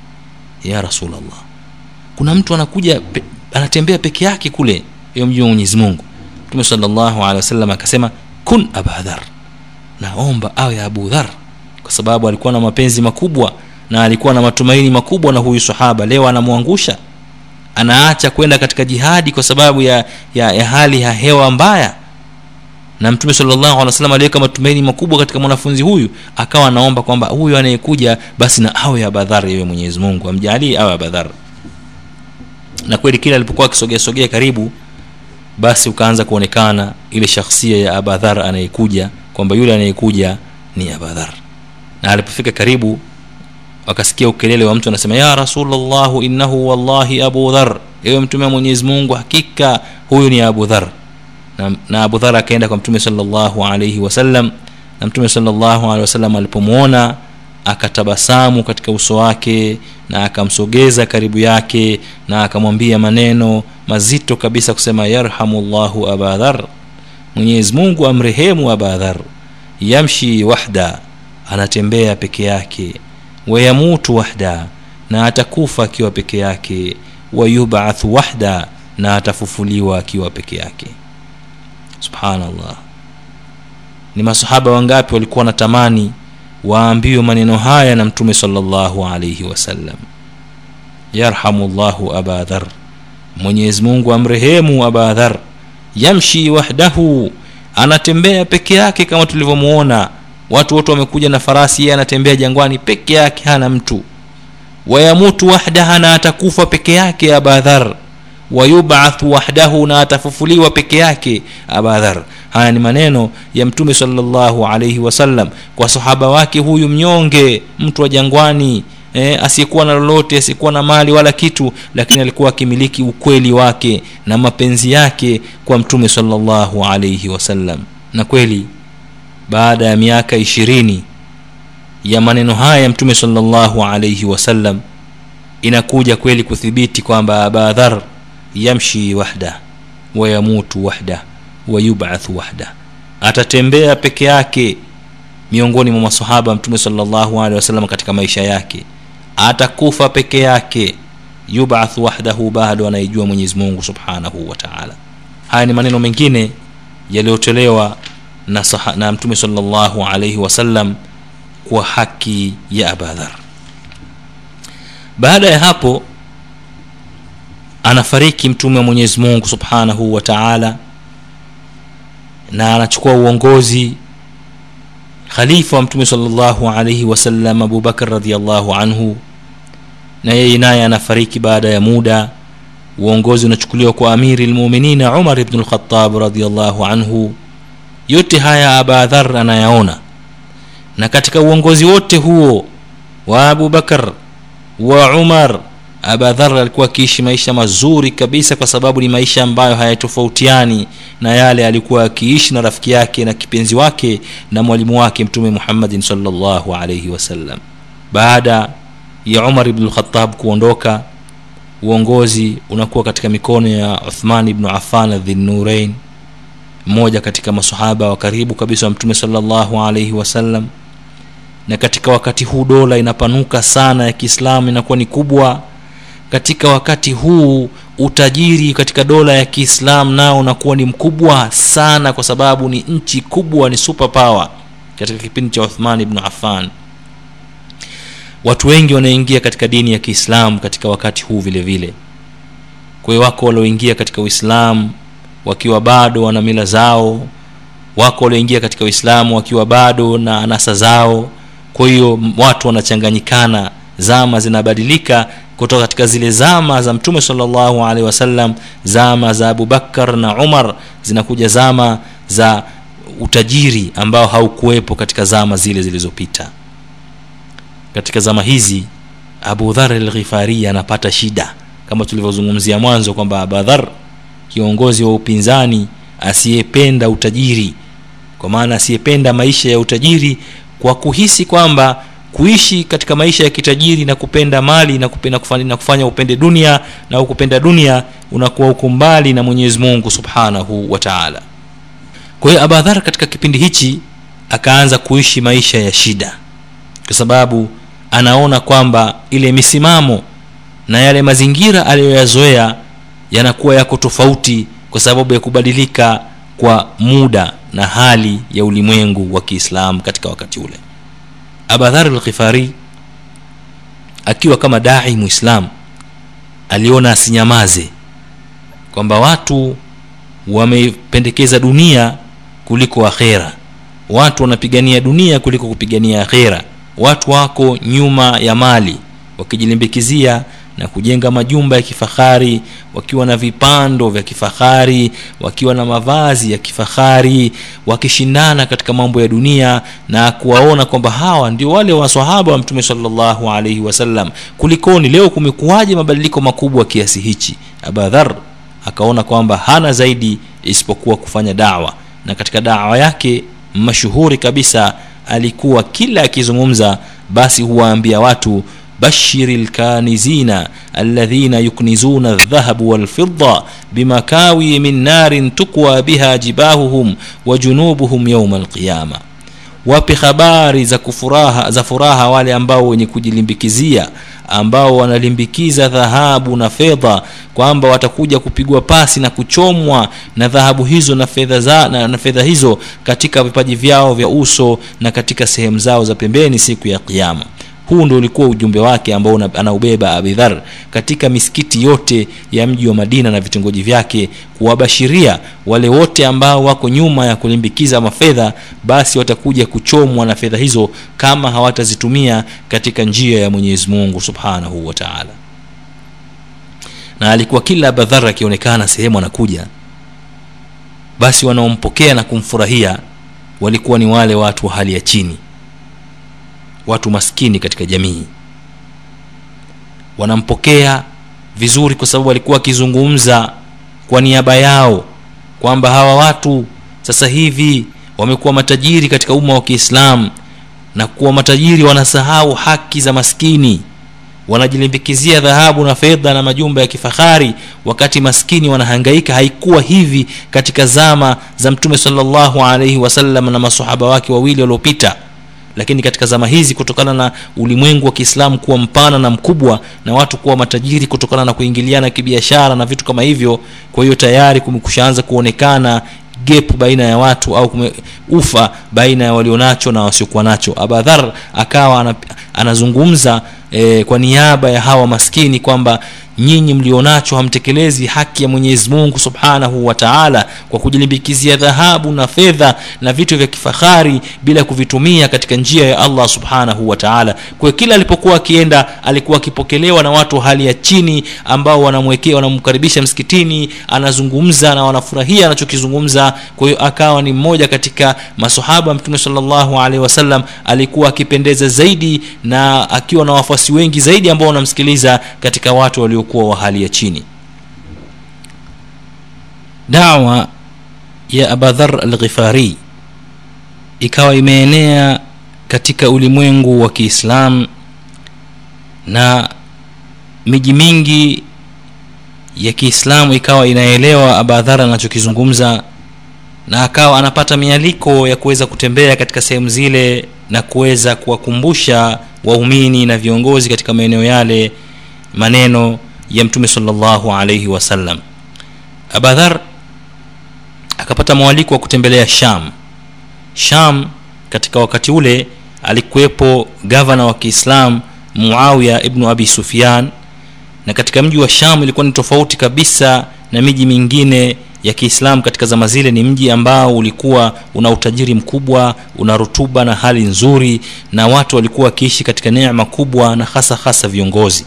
Ya rasulllah kuna mtu anakuja pe, anatembea peke yake kule. Ewe mjumbe wa mwenyezi mungu. Mtume salllahu alehi wasallam akasema kun abadhar naomba awe abu dhar kwa sababu alikuwa na mapenzi makubwa na alikuwa na matumaini makubwa na huyu sahaba. Leo anamwangusha anaacha kwenda katika jihadi kwa sababu ya, ya, ya hali ya hewa mbaya. Na mtume salllahu aliweka matumaini makubwa katika mwanafunzi huyu akawa anaomba kwamba huyu anayekuja basi na awe abadhar yewe mwenyezi mungu amjalie awe abadhar na kweli kile alipokuwa akisogeasogea karibu basi ukaanza kuonekana ile shakhsia ya abadhar anayekuja kwamba yule anayekuja ni abadhar. Na alipofika karibu wakasikia ukelele wa mtu anasema ya rasulllahu innahu wallahi abu dhar. Ewe mtume wa mwenyezi mungu hakika huyu ni abu dhar. Na, na abu dhar akaenda kwa mtume salllahu alaihi wasallam na mtume salllahu alehi wasallam alipomwona akatabasamu katika uso wake na akamsogeza karibu yake na akamwambia maneno mazito kabisa kusema yarhamu llahu aba dhar mwenyezi mungu amrehemu abadhar. Yamshi wahda anatembea peke yake. Wayamutu wahda na atakufa akiwa peke yake. Wayubathu wahda na atafufuliwa akiwa peke yake. Subhanallah. Ni masahaba wangapi walikuwa wanatamani waambiwe maneno haya na mtume salllahu alaihi wasallam yarhamu llahu abadhar. Mwenyezi mungu amrehemu aba dhar yamshi wahdahu. Anatembea peke yake kama tulivyomwona. Watu wote wamekuja na farasi yeye anatembea jangwani peke yake hana mtu. Wayamutu wahdaha na atakufa peke yake abadhar wayubathu wahdahu na atafufuliwa peke yake abadhar haya ni maneno ya mtume salllahu alaihi wasallam. Kwa sahaba wake huyu mnyonge mtu wa jangwani eh, asiyekuwa na lolote asiyekuwa na mali wala kitu lakini alikuwa akimiliki ukweli wake na mapenzi yake kwa mtume salllahu alaihi wasallam na kweli baada ya miaka ishirini ya maneno haya ya mtume salllahu alaihi wasallam inakuja kweli kuthibiti kwamba abadhar yamshi wahda wayamutu wahda wayubathu wahda. Atatembea peke yake miongoni mwa masahaba mtume salllahu alehi wasallam katika maisha yake atakufa peke yake yubathu wahdahu bado anaijua mwenyezi mungu subhanahu wa taala. Haya ni maneno mengine yaliyotolewa na, na mtume salllahu alaihi wasallam kwa haki ya abadhar baada ya hapo anafariki mtume wa mwenyezi mungu subhanahu wa taala na anachukua uongozi khalifa wa mtume salllahu alaihi wasallam abubakar radiallahu anhu. Na yeye naye anafariki baada ya muda. Uongozi unachukuliwa kwa amiri lmuminina umar ibnu lkhatab radiallahu anhu. Yote haya abadhar anayaona. Na katika uongozi wote huo wa abubakar wa umar abadhar alikuwa akiishi maisha mazuri kabisa kwa sababu ni maisha ambayo hayatofautiani na yale alikuwa akiishi na rafiki yake na kipenzi wake na mwalimu wake mtume muhammadin salllahu alaihi wasallam baada ya umar ibnu lkhatab kuondoka uongozi unakuwa katika mikono ya uthman ibnu afan dhinurain mmoja katika masahaba wa karibu kabisa wa mtume salllahu alaihi wasallam na katika wakati huu dola inapanuka sana ya kiislamu inakuwa ni kubwa katika wakati huu utajiri katika dola ya kiislamu nao unakuwa ni mkubwa sana kwa sababu ni nchi kubwa ni super power katika kipindi cha uthman ibnu affan. Watu wengi wanaingia katika dini ya kiislamu katika wakati huu vile vile. Kwa wako walioingia katika uislamu wakiwa bado wana mila zao wako walioingia katika uislamu wakiwa bado na anasa zao. Kwa hiyo watu wanachanganyikana zama zinabadilika kutoka katika zile zama za mtume salllahu alehi wasallam zama za abubakar na umar zinakuja zama za utajiri ambao haukuwepo katika zama zile zilizopita. Katika zama hizi abu dhar alghifari anapata shida. Kama tulivyozungumzia mwanzo kwamba abadhar kiongozi wa upinzani asiyependa utajiri kwa maana asiyependa maisha ya utajiri kwa kuhisi kwamba kuishi katika maisha ya kitajiri na kupenda mali na kupenda kufanya, na kufanya upende dunia na ukupenda dunia unakuwa uko mbali na mwenyezi mungu subhanahu wa taala. Kwa hiyo abadhar katika kipindi hichi akaanza kuishi maisha ya shida. Kwa sababu anaona kwamba ile misimamo na yale mazingira aliyoyazoea yanakuwa yako tofauti kwa sababu ya kubadilika kwa muda na hali ya ulimwengu wa kiislamu katika wakati ule abadhar lghifari akiwa kama dai muislam aliona asinyamaze kwamba watu wamependekeza dunia kuliko akhera. Watu wanapigania dunia kuliko kupigania akhera. Watu wako nyuma ya mali wakijilimbikizia na kujenga majumba ya kifahari wakiwa na vipando vya kifahari wakiwa na mavazi ya kifahari wakishindana katika mambo ya dunia na kuwaona kwamba hawa ndio wale wasahaba wa mtume salllahu alaihi wasallam kulikoni? Leo kumekuwaje mabadiliko makubwa kiasi hichi? Abadhar akaona kwamba hana zaidi isipokuwa kufanya dawa. Na katika dawa yake mashuhuri kabisa alikuwa kila akizungumza basi huwaambia watu bashiri lkanizina aladhina yuknizuna aldhahabu walfidda bimakawi min narin tukwa biha jibahuhum wa junubuhum yauma alqiyama. Wape habari za kufuraha za furaha wale ambao wenye kujilimbikizia ambao wanalimbikiza dhahabu na fedha kwamba watakuja kupigwa pasi na kuchomwa na dhahabu hizo na fedha na, na fedha hizo katika vipaji vyao vya uso na katika sehemu zao za pembeni siku ya kiyama huu ndo ulikuwa ujumbe wake ambao anaubeba abidhar katika misikiti yote ya mji wa madina na vitongoji vyake kuwabashiria wale wote ambao wako nyuma ya kulimbikiza mafedha basi watakuja kuchomwa na fedha hizo kama hawatazitumia katika njia ya mwenyezi mungu subhanahu wataala na alikuwa kila abadhar akionekana sehemu anakuja basi wanaompokea na kumfurahia walikuwa ni wale watu wa hali ya chini watu maskini katika jamii. Wanampokea vizuri kwa sababu alikuwa akizungumza kwa niaba yao kwamba hawa watu sasa hivi wamekuwa matajiri katika umma wa kiislamu na kuwa matajiri wanasahau haki za maskini. Wanajilimbikizia dhahabu na fedha na majumba ya kifahari wakati maskini wanahangaika. Haikuwa hivi katika zama za mtume salllahu alaihi wasallam na masahaba wake wawili waliopita lakini katika zama hizi kutokana na ulimwengu wa kiislamu kuwa mpana na mkubwa na watu kuwa matajiri kutokana na kuingiliana kibiashara na vitu kama hivyo kwa hiyo tayari kumekushaanza kuonekana gap baina ya watu au kume, ufa baina ya walionacho na wasiokuwa nacho. Abadhar akawa anazungumza e, kwa niaba ya hawa maskini kwamba nyinyi mlionacho hamtekelezi haki ya mwenyezi mungu subhanahu wa taala kwa kujilimbikizia dhahabu na fedha na vitu vya kifahari bila kuvitumia katika njia ya allah subhanahu wa taala. Kwa kila alipokuwa akienda alikuwa akipokelewa na watu wa hali ya chini ambao wanamwekea wanamkaribisha msikitini anazungumza na wanafurahia anachokizungumza. Kwa hiyo akawa ni mmoja katika masahaba mtume salllahu alaihi wasallam alikuwa akipendeza zaidi na akiwa na wafuasi wengi zaidi ambao wanamsikiliza katika watu waliokuwa wa hali ya chini. Dawa ya abadhar alghifari ikawa imeenea katika ulimwengu wa kiislam na miji mingi ya kiislamu ikawa inaelewa abadhar anachokizungumza na akawa anapata mialiko ya kuweza kutembea katika sehemu zile na kuweza kuwakumbusha waumini na viongozi katika maeneo yale maneno ya mtume salllahu alaihi wasallam abadhar akapata mwaliko wa kutembelea sham. Sham katika wakati ule alikuwepo gavana wa kiislam muawiya ibnu abi sufyan na katika mji wa sham ilikuwa ni tofauti kabisa na miji mingine ya kiislam katika zama zile. Ni mji ambao ulikuwa una utajiri mkubwa una rutuba na hali nzuri na watu walikuwa wakiishi katika neema kubwa na hasa hasa viongozi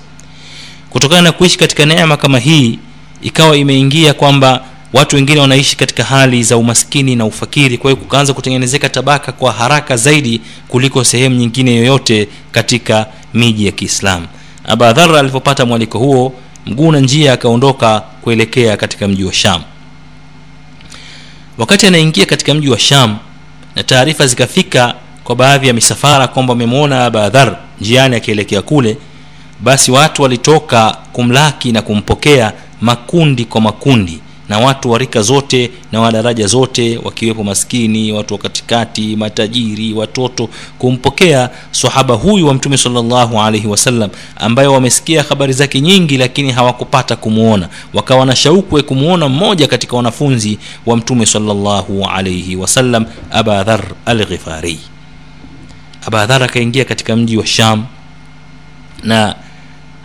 kutokana na kuishi katika neema kama hii ikawa imeingia kwamba watu wengine wanaishi katika hali za umaskini na ufakiri. Kwa hiyo kukaanza kutengenezeka tabaka kwa haraka zaidi kuliko sehemu nyingine yoyote katika miji ya kiislamu. Abadhar alipopata mwaliko huo mguu na njia akaondoka kuelekea katika mji wa sham. Wakati anaingia katika mji wa sham na taarifa zikafika kwa baadhi ya misafara kwamba wamemwona abadhar njiani akielekea kule basi watu walitoka kumlaki na kumpokea makundi kwa makundi na watu wa rika zote na wa daraja zote wakiwepo maskini watu wa katikati matajiri watoto kumpokea sahaba huyu wa mtume salllahu alaihi wasallam ambayo wamesikia habari zake nyingi lakini hawakupata kumwona wakawa na shauku ya kumwona mmoja katika wanafunzi wa mtume salllahu alaihi wasallam abadhar alghifari. Abadhar akaingia katika mji wa sham na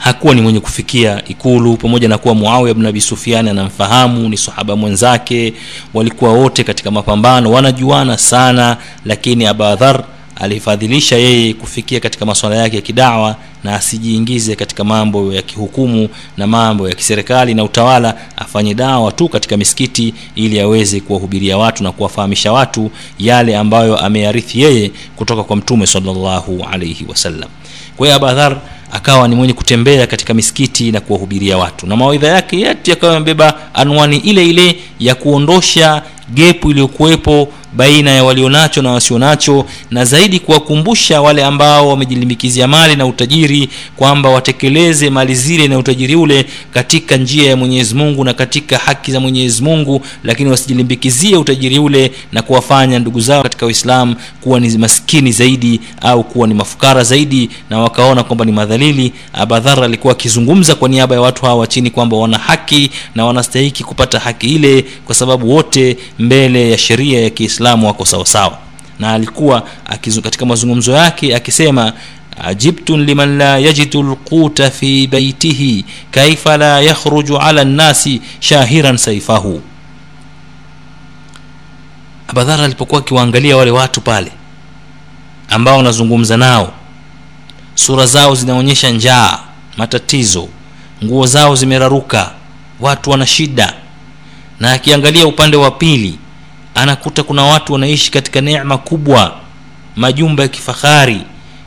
hakuwa ni mwenye kufikia ikulu pamoja na kuwa muawiya bn abi sufiani anamfahamu ni sahaba mwenzake walikuwa wote katika mapambano wanajuana sana lakini abadhar alifadhilisha yeye kufikia katika masuala yake ya kidawa na asijiingize katika mambo ya kihukumu na mambo ya kiserikali na utawala afanye dawa tu katika misikiti ili aweze kuwahubiria watu na kuwafahamisha watu yale ambayo ameyarithi yeye kutoka kwa mtume salllahu alaihi wasallam. Kwa hiyo abadhar akawa ni mwenye kutembea katika misikiti na kuwahubiria watu. Na mawaidha yake yote yakawa yamebeba anwani ile ile ya kuondosha gepu iliyokuwepo baina ya walionacho na wasionacho na zaidi kuwakumbusha wale ambao wamejilimbikizia mali na utajiri kwamba watekeleze mali zile na utajiri ule katika njia ya mwenyezi mungu na katika haki za mwenyezi mungu lakini wasijilimbikizie utajiri ule na kuwafanya ndugu zao katika uislamu kuwa ni maskini zaidi au kuwa ni mafukara zaidi na wakaona kwamba ni madhalili. Abadhar alikuwa akizungumza kwa niaba ya watu hawa chini kwamba wana haki na wanastahiki kupata haki ile kwa sababu wote mbele ya sheria ya kiislamu wako sawasawa na alikuwa katika mazungumzo yake akisema ajibtun liman la yajidu lquta fi baitihi kaifa la yakhruju ala nnasi shahiran saifahu abadhara alipokuwa akiwaangalia wale watu pale ambao wanazungumza nao sura zao zinaonyesha njaa matatizo nguo zao zimeraruka watu wana shida. Na akiangalia upande wa pili anakuta kuna watu wanaishi katika neema kubwa majumba ya kifahari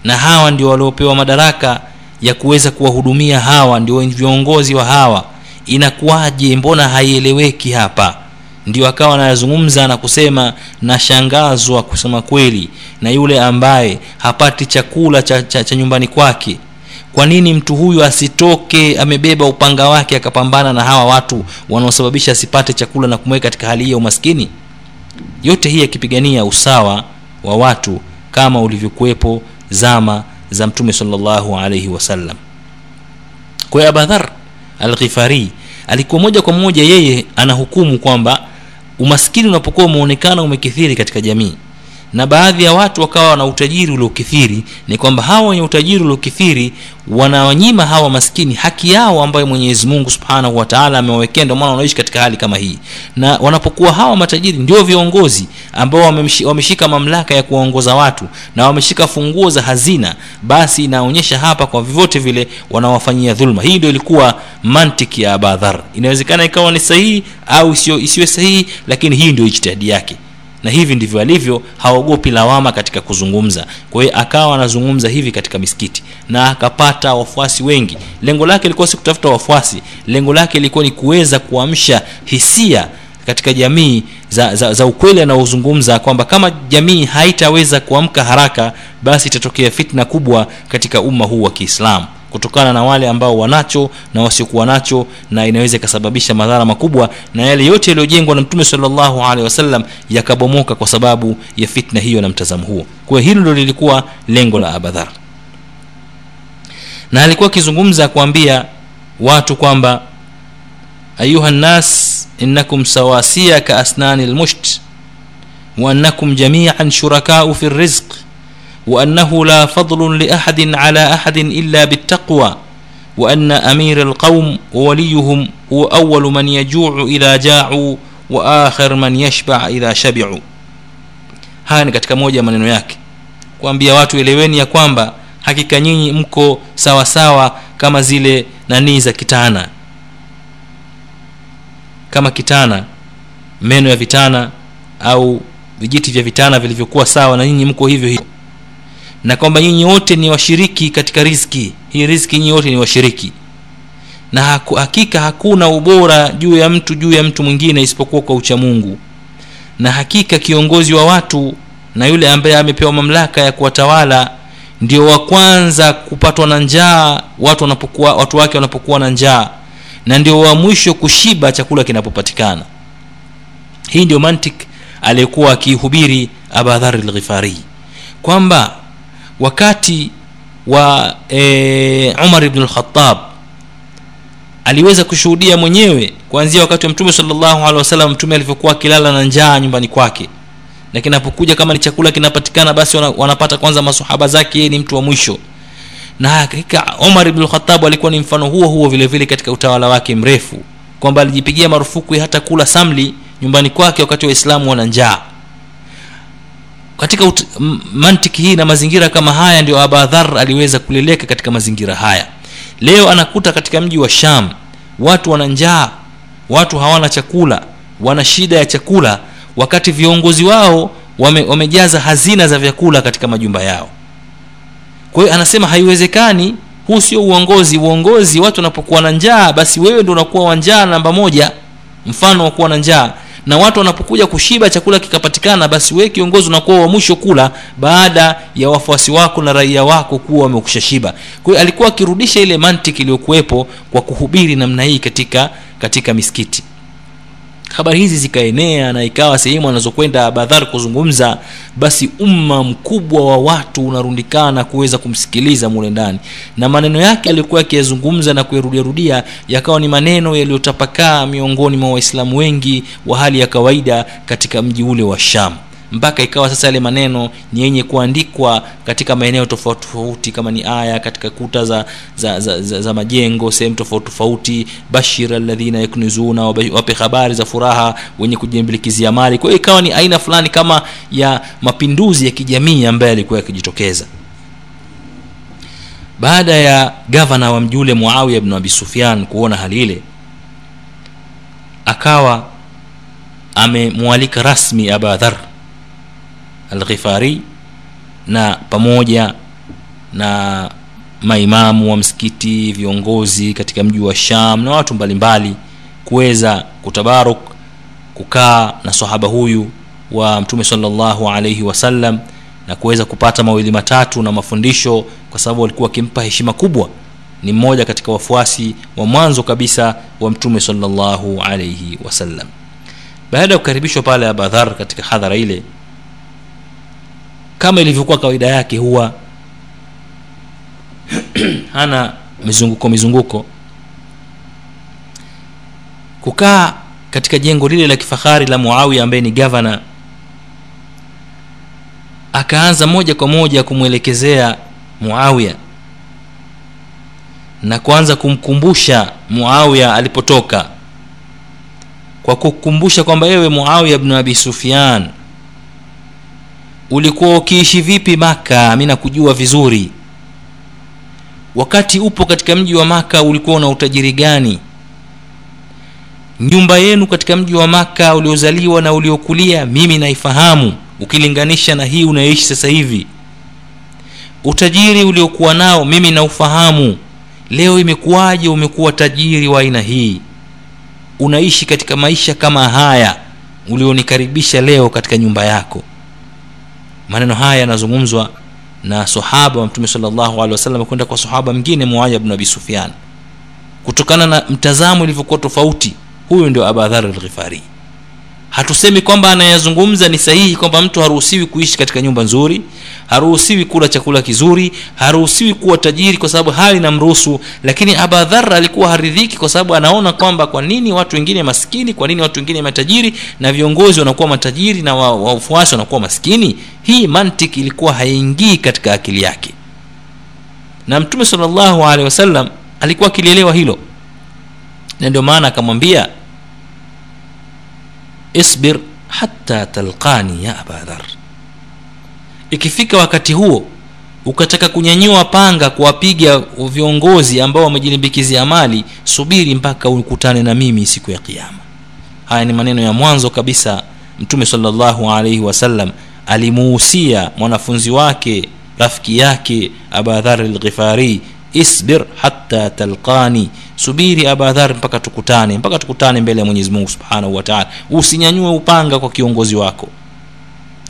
na hawa ndio waliopewa madaraka ya kuweza kuwahudumia hawa ndio viongozi wa hawa. Inakuwaje? Mbona haieleweki hapa? Ndio akawa anayazungumza na kusema nashangazwa kusema kweli na yule ambaye hapati chakula cha, cha, cha nyumbani kwake. Kwa nini mtu huyu asitoke amebeba upanga wake akapambana na hawa watu wanaosababisha asipate chakula na kumweka katika hali hii ya umaskini yote hii yakipigania usawa wa watu kama ulivyokuwepo zama za mtume salllahu alaihi wasallam kwa hiyo abadhar alghifari alikuwa moja kwa moja yeye anahukumu kwamba umaskini unapokuwa umeonekana umekithiri katika jamii na baadhi ya watu wakawa na utajiri uliokithiri ni kwamba hawa wenye utajiri uliokithiri wanawanyima hawa maskini haki yao ambayo mwenyezi mungu subhanahu wataala amewawekea maana wanaishi katika hali kama hii. Na wanapokuwa hawa matajiri ndio viongozi ambao wameshika mamlaka ya kuwaongoza watu na wameshika funguo za hazina basi inaonyesha hapa kwa vyovyote vile wanawafanyia dhulma. Hii ndio ilikuwa mantiki ya abadhar. Inawezekana ikawa ni sahihi au isiwe sahihi lakini hii ndio ijtihadi yake na hivi ndivyo alivyo haogopi lawama katika kuzungumza. Kwa hiyo akawa anazungumza hivi katika misikiti na akapata wafuasi wengi. Lengo lake ilikuwa si kutafuta wafuasi lengo lake ilikuwa ni kuweza kuamsha hisia katika jamii za, za, za ukweli anaozungumza kwamba kama jamii haitaweza kuamka haraka basi itatokea fitna kubwa katika umma huu wa kiislamu kutokana na wale ambao wanacho na wasiokuwa nacho na inaweza ikasababisha madhara makubwa na yale yote yaliyojengwa na mtume salllahu alehi wasallam yakabomoka kwa sababu ya fitna hiyo na mtazamo huo. Kwa hilo ndo lilikuwa lengo la abadhar. Na alikuwa akizungumza kuambia watu kwamba ayuha nnas innakum sawasia ka asnani lmusht waannakum jamian shurakau fi rizqi وأنه لا فضل لأحد على أحد إلا بالتقوى وأن أمير القوم ووليهم هو أول من يجوع إذا جاعوا وآخر من يشبع إذا شبعوا haya ni katika moja ya maneno yake kuambia watu eleweni ya kwamba hakika nyinyi mko sawa sawa kama zile nanii za kitana kama kitana meno ya vitana au vijiti vya vitana vilivyokuwa sawa na nyinyi mko hivyo hivyo na kwamba nyinyi wote ni washiriki katika riziki. Hii riziki nyinyi wote ni washiriki. Na hakika hakuna ubora juu ya mtu juu ya mtu mwingine isipokuwa kwa uchamungu na hakika kiongozi wa watu na yule ambaye amepewa mamlaka ya kuwatawala ndio wa kwanza kupatwa na njaa watu wanapokuwa watu wake wanapokuwa na njaa. Na ndio wa mwisho kushiba chakula kinapopatikana. Hii ndio mantik aliyekuwa akiihubiri abadhari lghifari kwamba wakati wa e, umar ibn lkhatab aliweza kushuhudia mwenyewe kuanzia wakati wa mtume salllahu alehi wasallam mtume alivyokuwa akilala na njaa nyumbani kwake. Na kinapokuja kama ni chakula kinapatikana basi wana, wanapata kwanza masahaba zake ni mtu wa mwisho. Na hakika umar ibn lkhatab alikuwa ni mfano huo huo vile vile katika utawala wake mrefu kwamba alijipigia marufuku hata kula samli nyumbani kwake wakati waislamu wana njaa katika ut- mantiki hii na mazingira kama haya ndio abadhar aliweza kuleleka katika mazingira haya. Leo anakuta katika mji wa sham watu wana njaa watu hawana chakula wana shida ya chakula wakati viongozi wao wame, wamejaza hazina za vyakula katika majumba yao. Kwa hiyo anasema haiwezekani huu sio uongozi. Uongozi watu wanapokuwa na njaa basi wewe ndo unakuwa wa njaa namba moja mfano wa kuwa na njaa na watu wanapokuja kushiba chakula kikapatikana basi wewe kiongozi unakuwa wa mwisho kula baada ya wafuasi wako na raia wako kuwa wamekusha shiba. Kwa alikuwa akirudisha ile mantiki iliyokuwepo kwa kuhubiri namna hii katika katika misikiti habari hizi zikaenea na ikawa sehemu anazokwenda badhar kuzungumza basi umma mkubwa wa watu unarundikana kuweza kumsikiliza mule ndani. Na maneno yake aliyokuwa akiyazungumza na kuyarudiarudia yakawa ni maneno yaliyotapakaa miongoni mwa waislamu wengi wa hali ya kawaida katika mji ule wa sham mpaka ikawa sasa yale maneno ni yenye kuandikwa katika maeneo tofauti tofauti kama ni aya katika kuta za za, za, za, za majengo sehemu tofauti tofauti bashir alladhina yaknizuna wape habari za furaha wenye kujimbilikizia mali. Kwa hiyo ikawa ni aina fulani kama ya mapinduzi ya kijamii ambaye alikuwa yakijitokeza. Baada ya gavana wa mjule muawiya bnu abi sufyan kuona hali ile akawa amemwalika rasmi abadhar alghifari na pamoja na maimamu wa msikiti viongozi katika mji wa sham na watu mbalimbali kuweza kutabaruk kukaa na sahaba huyu wa mtume salllahu alaihi wasallam na kuweza kupata mawili matatu na mafundisho kwa sababu walikuwa wakimpa heshima kubwa ni mmoja katika wafuasi wa mwanzo kabisa wa mtume salllahu alaihi wasallam baada ya kukaribishwa pale abadhar katika hadhara ile kama ilivyokuwa kawaida yake huwa hana mizunguko mizunguko. Kukaa katika jengo lile la kifahari la muawia ambaye ni gavana akaanza moja kwa moja kumwelekezea muawia na kuanza kumkumbusha muawia alipotoka kwa kukumbusha kwamba wewe muawia bnu abi sufyan ulikuwa ukiishi vipi maka mi nakujua vizuri. Wakati upo katika mji wa maka ulikuwa una utajiri gani? Nyumba yenu katika mji wa maka uliozaliwa na uliokulia mimi naifahamu ukilinganisha na hii unayoishi sasa hivi. Utajiri uliokuwa nao mimi naufahamu. Leo imekuwaje umekuwa tajiri wa aina hii? Unaishi katika maisha kama haya ulionikaribisha leo katika nyumba yako maneno haya yanazungumzwa na sahaba wa mtume salllahu alehi wasallam kwenda kwa sahaba mwingine muaya bnu abi sufyan. Kutokana na mtazamo ilivyokuwa tofauti huyu ndio abadhar alghifari hatusemi kwamba anayazungumza ni sahihi kwamba mtu haruhusiwi kuishi katika nyumba nzuri haruhusiwi kula chakula kizuri haruhusiwi kuwa tajiri kwa sababu hali namruhusu lakini abadhar alikuwa haridhiki kwa sababu anaona kwamba kwa nini watu wengine maskini kwa nini watu wengine matajiri na viongozi wanakuwa matajiri na wafuasi wa wanakuwa maskini. Hii mantik ilikuwa haingii katika akili yake. Na mtume salllahu alehi wasallam alikuwa akilielewa hilo. Na ndio maana akamwambia isbir hata talqani ya abadhar ikifika wakati huo ukataka kunyanyua panga kuwapiga viongozi ambao wamejilimbikizia mali subiri mpaka ukutane na mimi siku ya kiama haya ni maneno ya mwanzo kabisa mtume salllahu alaihi wasallam alimuhusia mwanafunzi wake rafiki yake abadhar lghifari isbir hata talqani subiri abadhar mpaka tukutane mpaka tukutane mbele ya mwenyezi mungu subhanahu wataala usinyanyue upanga kwa kiongozi wako.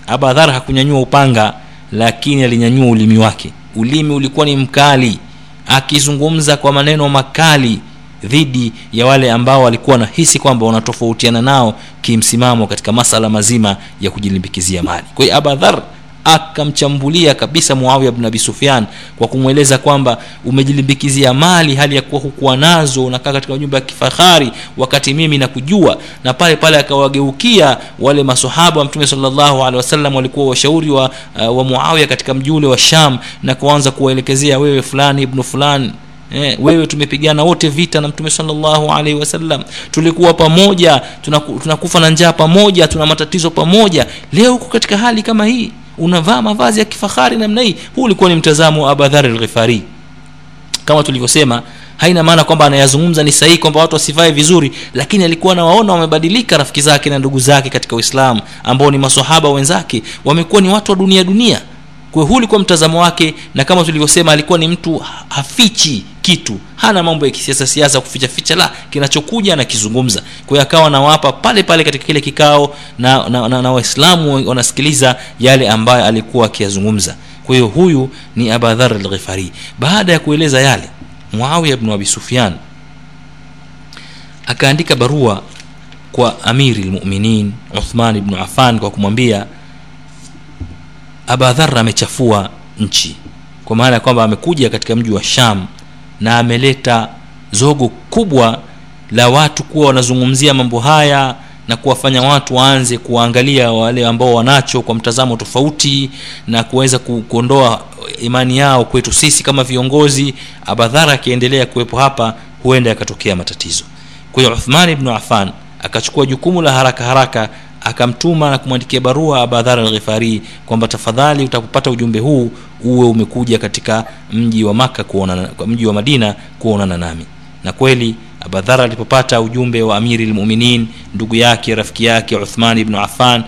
Abadhar hakunyanyua upanga lakini alinyanyua ulimi wake. Ulimi ulikuwa ni mkali. Akizungumza kwa maneno makali dhidi ya wale ambao walikuwa wanahisi kwamba wanatofautiana nao kimsimamo katika masala mazima ya kujilimbikizia mali. Kwa hiyo abadhar akamchambulia kabisa muawiya bn abi sufyan kwa kumweleza kwamba umejilimbikizia mali hali ya kuwa hukuwa nazo unakaa katika nyumba ya kifahari wakati mimi nakujua. Na pale pale akawageukia wale masahaba wa mtume salllahu alehi wasallam walikuwa washauri wa, uh, wa muawiya katika mji ule wa sham na kuanza kuwaelekezea wewe fulani ibnu fulani Eh, wewe tumepigana wote vita na mtume salllahu alaihi wasallam. Tulikuwa pamoja tunaku, tunakufa na njaa pamoja tuna matatizo pamoja. Leo huko katika hali kama hii unavaa mavazi ya kifahari namna hii. Huu ulikuwa ni mtazamo wa abadhari lghifari kama tulivyosema haina maana kwamba anayazungumza ni sahihi kwamba watu wasivae vizuri lakini alikuwa anawaona wamebadilika rafiki zake na ndugu zake katika uislamu ambao ni masahaba wenzake. Wamekuwa ni watu wa dunia dunia. Kwa huu ulikuwa mtazamo wake na kama tulivyosema alikuwa ni mtu hafichi kitu. Hana mambo ya kisiasa siasa kuficha ficha la kinachokuja anakizungumza kwa akawa nawapa pale pale katika kile kikao na, na, na, na waislamu wanasikiliza yale ambayo alikuwa akiyazungumza. Kwa huyu ni abadhar alghifari. Baada ya kueleza yale muawiya bnu abi sufyan akaandika barua kwa amiri lmuminin uthman bnu afan kwa kumwambia abadhar amechafua nchi. Kwa maana ya kwamba amekuja katika mji wa sham na ameleta zogo kubwa la watu kuwa wanazungumzia mambo haya na kuwafanya watu waanze kuwaangalia wale ambao wanacho kwa mtazamo tofauti na kuweza kuondoa imani yao kwetu sisi kama viongozi. Abadhara akiendelea kuwepo hapa huenda yakatokea matatizo. Kwa hiyo uthman ibnu afan akachukua jukumu la haraka haraka akamtuma na kumwandikia barua abadhar alghifari kwamba tafadhali utapopata ujumbe huu uwe umekuja katika mji wa maka kuonana mji wa madina kuonana nami. Na kweli abadhar alipopata ujumbe wa amiri lmuminin ndugu yake rafiki yake uthman ibnu affan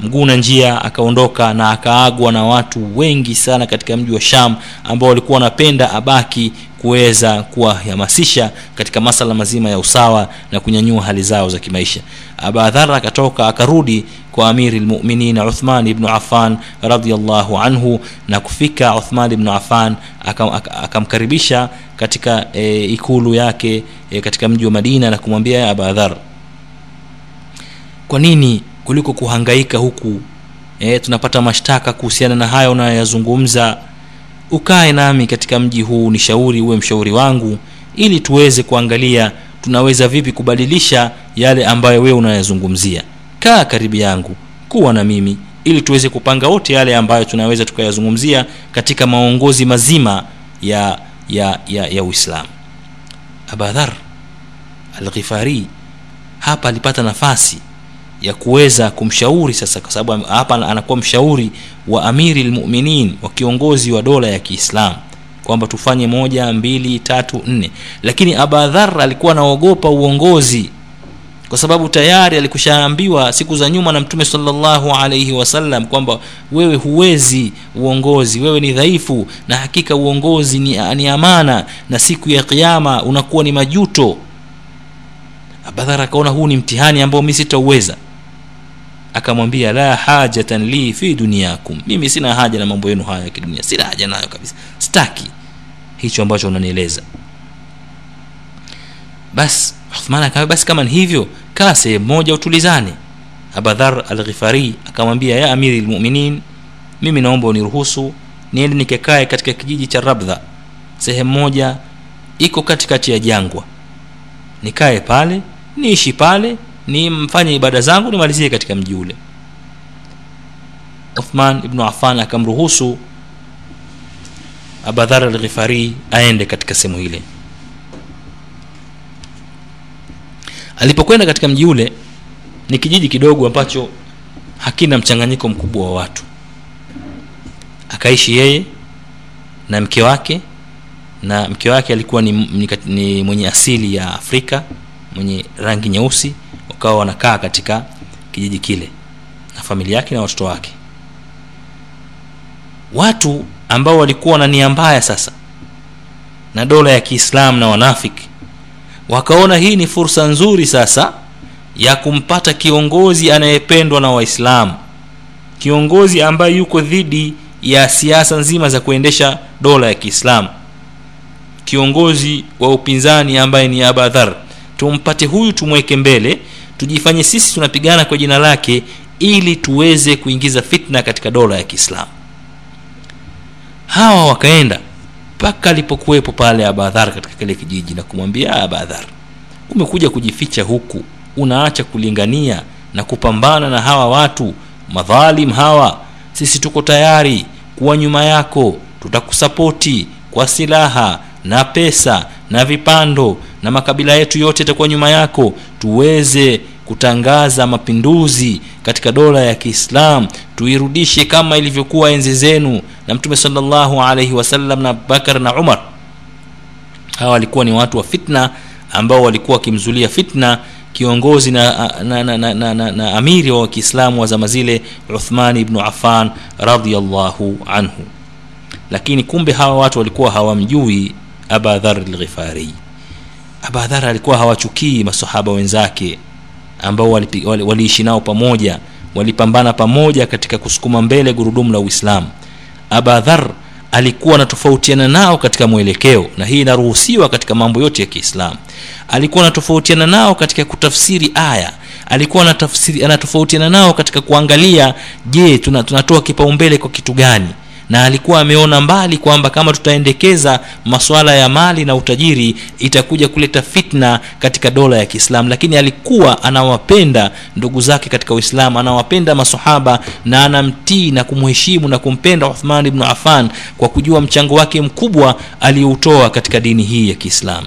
mguu na njia akaondoka na akaagwa na watu wengi sana katika mji wa sham ambao walikuwa wanapenda abaki kuweza kuwahamasisha katika masala mazima ya usawa na kunyanyua hali zao za kimaisha. Abadhar akatoka akarudi kwa amiri lmuminin uthman ibnu afan radiallahu anhu na kufika uthman ibnu afan akamkaribisha katika e, ikulu yake e, katika mji wa madina na kumwambia abadhar kwa nini kuliko kuhangaika huku e, tunapata mashtaka kuhusiana na hayo unayoyazungumza ukae nami katika mji huu ni shauri uwe mshauri wangu ili tuweze kuangalia tunaweza vipi kubadilisha yale ambayo wewe unayazungumzia. Kaa karibu yangu kuwa na mimi ili tuweze kupanga wote yale ambayo tunaweza tukayazungumzia katika maongozi mazima ya ya ya, ya uislamu. Abadhar alghifari hapa alipata nafasi ya kuweza kumshauri sasa kwa sababu hapa anakuwa mshauri wa amiri lmuminin wa kiongozi wa dola ya kiislamu kwamba tufanye moja mbili tatu nne. Lakini abadhar alikuwa anaogopa uongozi kwa sababu tayari alikushaambiwa siku za nyuma na mtume salllahu alaihi wasallam kwamba wewe huwezi uongozi wewe ni dhaifu na hakika uongozi ni, ni amana na siku ya kiama unakuwa ni majuto. Abadhar akaona huu ni mtihani ambao mi sitauweza akamwambia la hajatan li fi dunyakum. Mimi sina haja na mambo yenu haya ya kidunia. Sina haja nayo kabisa. Sitaki hicho ambacho unanieleza. Basi uthman akamwambia basi kama ni hivyo kaa sehemu moja utulizane. Abadhar alghifari akamwambia ya amiri lmuminin mimi naomba uniruhusu niende nikekae katika kijiji cha rabdha. Sehemu moja iko katikati ya jangwa. Nikae pale niishi pale nimfanye ibada zangu nimalizie katika mji ule. Uthman ibnu affan akamruhusu abadhar alghifari aende katika sehemu ile. Alipokwenda katika mji ule ni kijiji kidogo ambacho hakina mchanganyiko mkubwa wa watu. Akaishi yeye na mke wake na mke wake alikuwa ni, ni, ni mwenye asili ya afrika mwenye rangi nyeusi wakawa wanakaa katika kijiji kile na familia yake na watoto wake. Watu ambao walikuwa na nia mbaya sasa na dola ya kiislamu na wanafiki wakaona hii ni fursa nzuri sasa ya kumpata kiongozi anayependwa na waislamu kiongozi ambaye yuko dhidi ya siasa nzima za kuendesha dola ya kiislamu kiongozi wa upinzani ambaye ni abadhar tumpate huyu tumweke mbele tujifanye sisi tunapigana kwa jina lake ili tuweze kuingiza fitna katika dola ya kiislamu. Hawa wakaenda mpaka alipokuwepo pale abadhar katika kile kijiji na kumwambia abadhar umekuja kujificha huku unaacha kulingania na kupambana na hawa watu madhalim hawa. Sisi tuko tayari kuwa nyuma yako tutakusapoti kwa silaha na pesa na vipando na makabila yetu yote yatakuwa nyuma yako tuweze kutangaza mapinduzi katika dola ya kiislam tuirudishe kama ilivyokuwa enzi zenu na mtume salllahu alaihi wasallam na abubakar na umar. Hawa walikuwa ni watu wa fitna ambao walikuwa wakimzulia fitna kiongozi na, na, na, na, na, na, na amiri wa kiislamu wa zama zile uthmani ibnu afan radiallahu anhu. Lakini kumbe hawa watu walikuwa hawamjui abadhar lghifari abadhar alikuwa hawachukii masahaba wenzake ambao waliishi wali, wali nao pamoja walipambana pamoja katika kusukuma mbele gurudumu la uislamu. Abadhar alikuwa anatofautiana nao katika mwelekeo na hii inaruhusiwa katika mambo yote ya kiislamu. Alikuwa anatofautiana nao katika kutafsiri aya. Alikuwa anatofautiana nao katika kuangalia je tuna, tunatoa kipaumbele kwa kitu gani na alikuwa ameona mbali kwamba kama tutaendekeza masuala ya mali na utajiri itakuja kuleta fitna katika dola ya kiislamu. Lakini alikuwa anawapenda ndugu zake katika uislamu anawapenda masahaba na anamtii na kumheshimu na kumpenda uthman ibnu afan kwa kujua mchango wake mkubwa aliyoutoa katika dini hii ya kiislamu.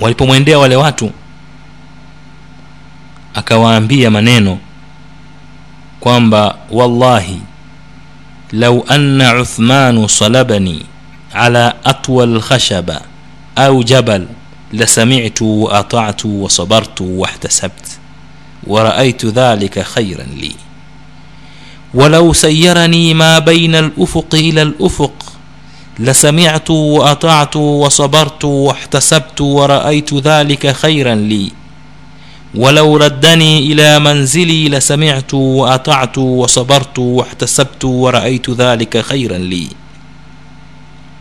Walipomwendea wale watu akawaambia maneno kwamba wallahi lau anna uthmanu salabani ala atwa lkhashaba au jabal lasamitu waatatu wasabartu wahtasabt ورأيت ذلك خيرا لي ولو سيرني ما بين الأفق إلى الأفق لسمعت وأطعت وصبرت واحتسبت ورأيت ذلك خيرا لي walau raddani ila manzili la sami'tu wa ata'tu wa sabartu wa ihtasabtu wa ra'aytu dhalika khairan li.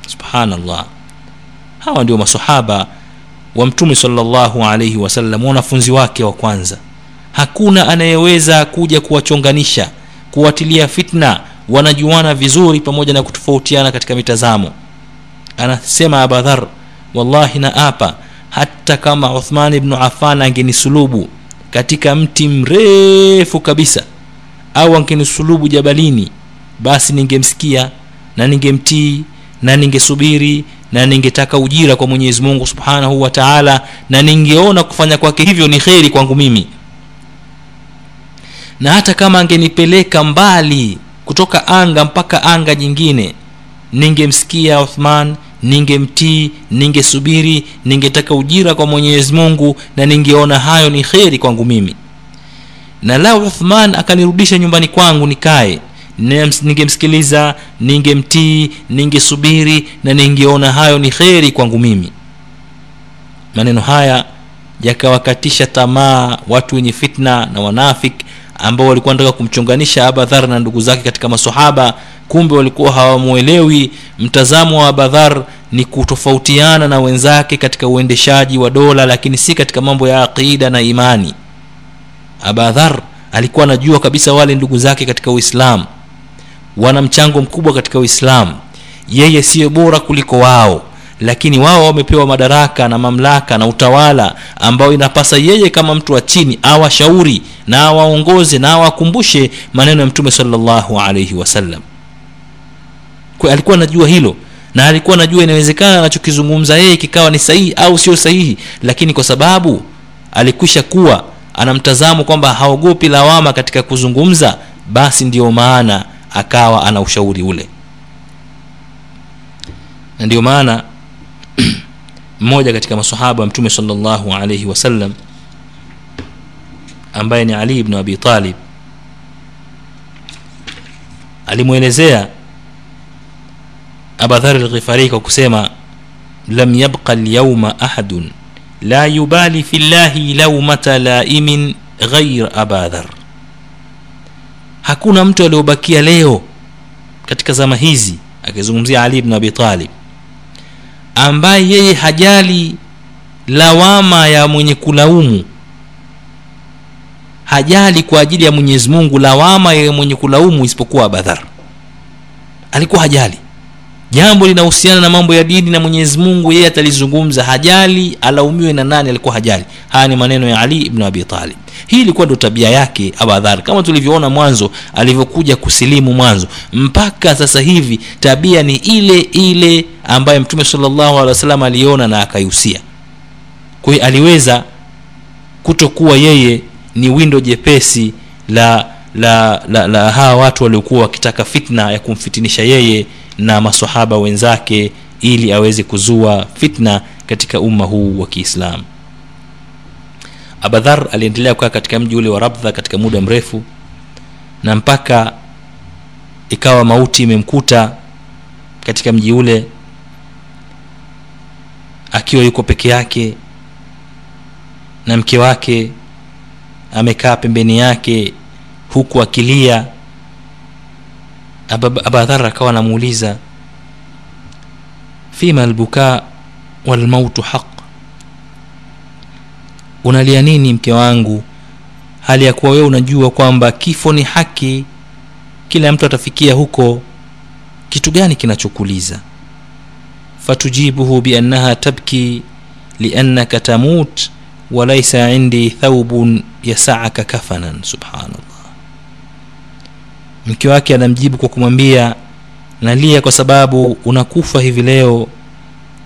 Subhanallah. Hawa ndio masahaba wa mtume sallallahu alayhi wasallam wanafunzi wake wa kwanza. Hakuna anayeweza kuja kuwachonganisha kuwatilia fitna wanajuana vizuri pamoja na kutofautiana katika mitazamo. Anasema abadhar wallahi na apa hata kama uthman ibnu afan angenisulubu katika mti mrefu kabisa au angenisulubu jabalini basi ningemsikia na ningemtii na ningesubiri na ningetaka ujira kwa mwenyezi mungu subhanahu wa taala na ningeona kufanya kwake hivyo ni kheri kwangu mimi. Na hata kama angenipeleka mbali kutoka anga mpaka anga jingine ningemsikia uthman ningemtii ningesubiri ningetaka ujira kwa mwenyezi mungu na ningeona hayo ni kheri kwangu mimi. Na lao uthman akanirudisha nyumbani kwangu nikae. Ningemsikiliza ningemtii ningesubiri na ningeona hayo ni kheri kwangu mimi. Maneno haya yakawakatisha tamaa watu wenye fitna na wanafik ambao walikuwa nataka kumchunganisha abadhar na ndugu zake katika masahaba kumbe walikuwa hawamwelewi. Mtazamo wa abadhar ni kutofautiana na wenzake katika uendeshaji wa dola lakini si katika mambo ya aqida na imani. Abadhar alikuwa anajua kabisa wale ndugu zake katika uislamu wana mchango mkubwa katika uislamu. Yeye siyo bora kuliko wao lakini wao wamepewa madaraka na mamlaka na utawala ambao inapasa yeye kama mtu wa chini awashauri na awaongoze na awakumbushe maneno ya mtume salllahu alaihi wasallam alikuwa anajua hilo na alikuwa anajua inawezekana anachokizungumza yeye kikawa ni sahihi au sio sahihi lakini kwa sababu alikwisha kuwa anamtazamo kwamba haogopi lawama katika kuzungumza basi ndiyo maana akawa ana ushauri ule. Na ndiyo maana mmoja katika masahaba wa mtume salllahu alaihi wasallam ambaye ni ali ibnu abi talib. Alimwelezea abadhar lghifari kwa kusema lam yabqa lyauma ahadun la yubali fi llahi laumata laimin ghair abadhar hakuna mtu aliobakia leo katika zama hizi akizungumzia ali ibn abi talib ambaye yeye hajali lawama ya mwenye kulaumu. Hajali kwa ajili ya mwenyezi mungu lawama ya mwenye kulaumu isipokuwa abadhar alikuwa hajali jambo linahusiana na mambo ya dini na mwenyezi mungu yeye atalizungumza. Hajali alaumiwe na nani alikuwa hajali. Haya ni maneno ya ali ibnu abi talib. Hii ilikuwa ndo tabia yake abadhar kama tulivyoona mwanzo alivyokuja kusilimu mwanzo. Mpaka sasa hivi tabia ni ile ile ambaye mtume salllahu alehi wasallam aliona na akaihusia. Kwa aliweza kutokuwa yeye ni windo jepesi la la la, la hawa watu waliokuwa wakitaka fitna ya kumfitinisha yeye na masahaba wenzake ili aweze kuzua fitna katika umma huu wa kiislamu. Abadhar aliendelea kukaa katika mji ule wa rabdha katika muda mrefu na mpaka ikawa mauti imemkuta katika mji ule akiwa yuko peke yake na mke wake amekaa pembeni yake huku akilia. Abadhar akawa anamuuliza fima albuka walmautu haq unalia nini mke wangu? Hali ya kuwa wewe unajua kwamba kifo ni haki. Kila mtu atafikia huko. Kitu gani kinachokuliza fatujibuhu biannaha tabki liannaka tamut walaisa indi thaubun yasaaka kafanan subhanallah mke wake anamjibu kwa kumwambia nalia kwa sababu unakufa hivi leo.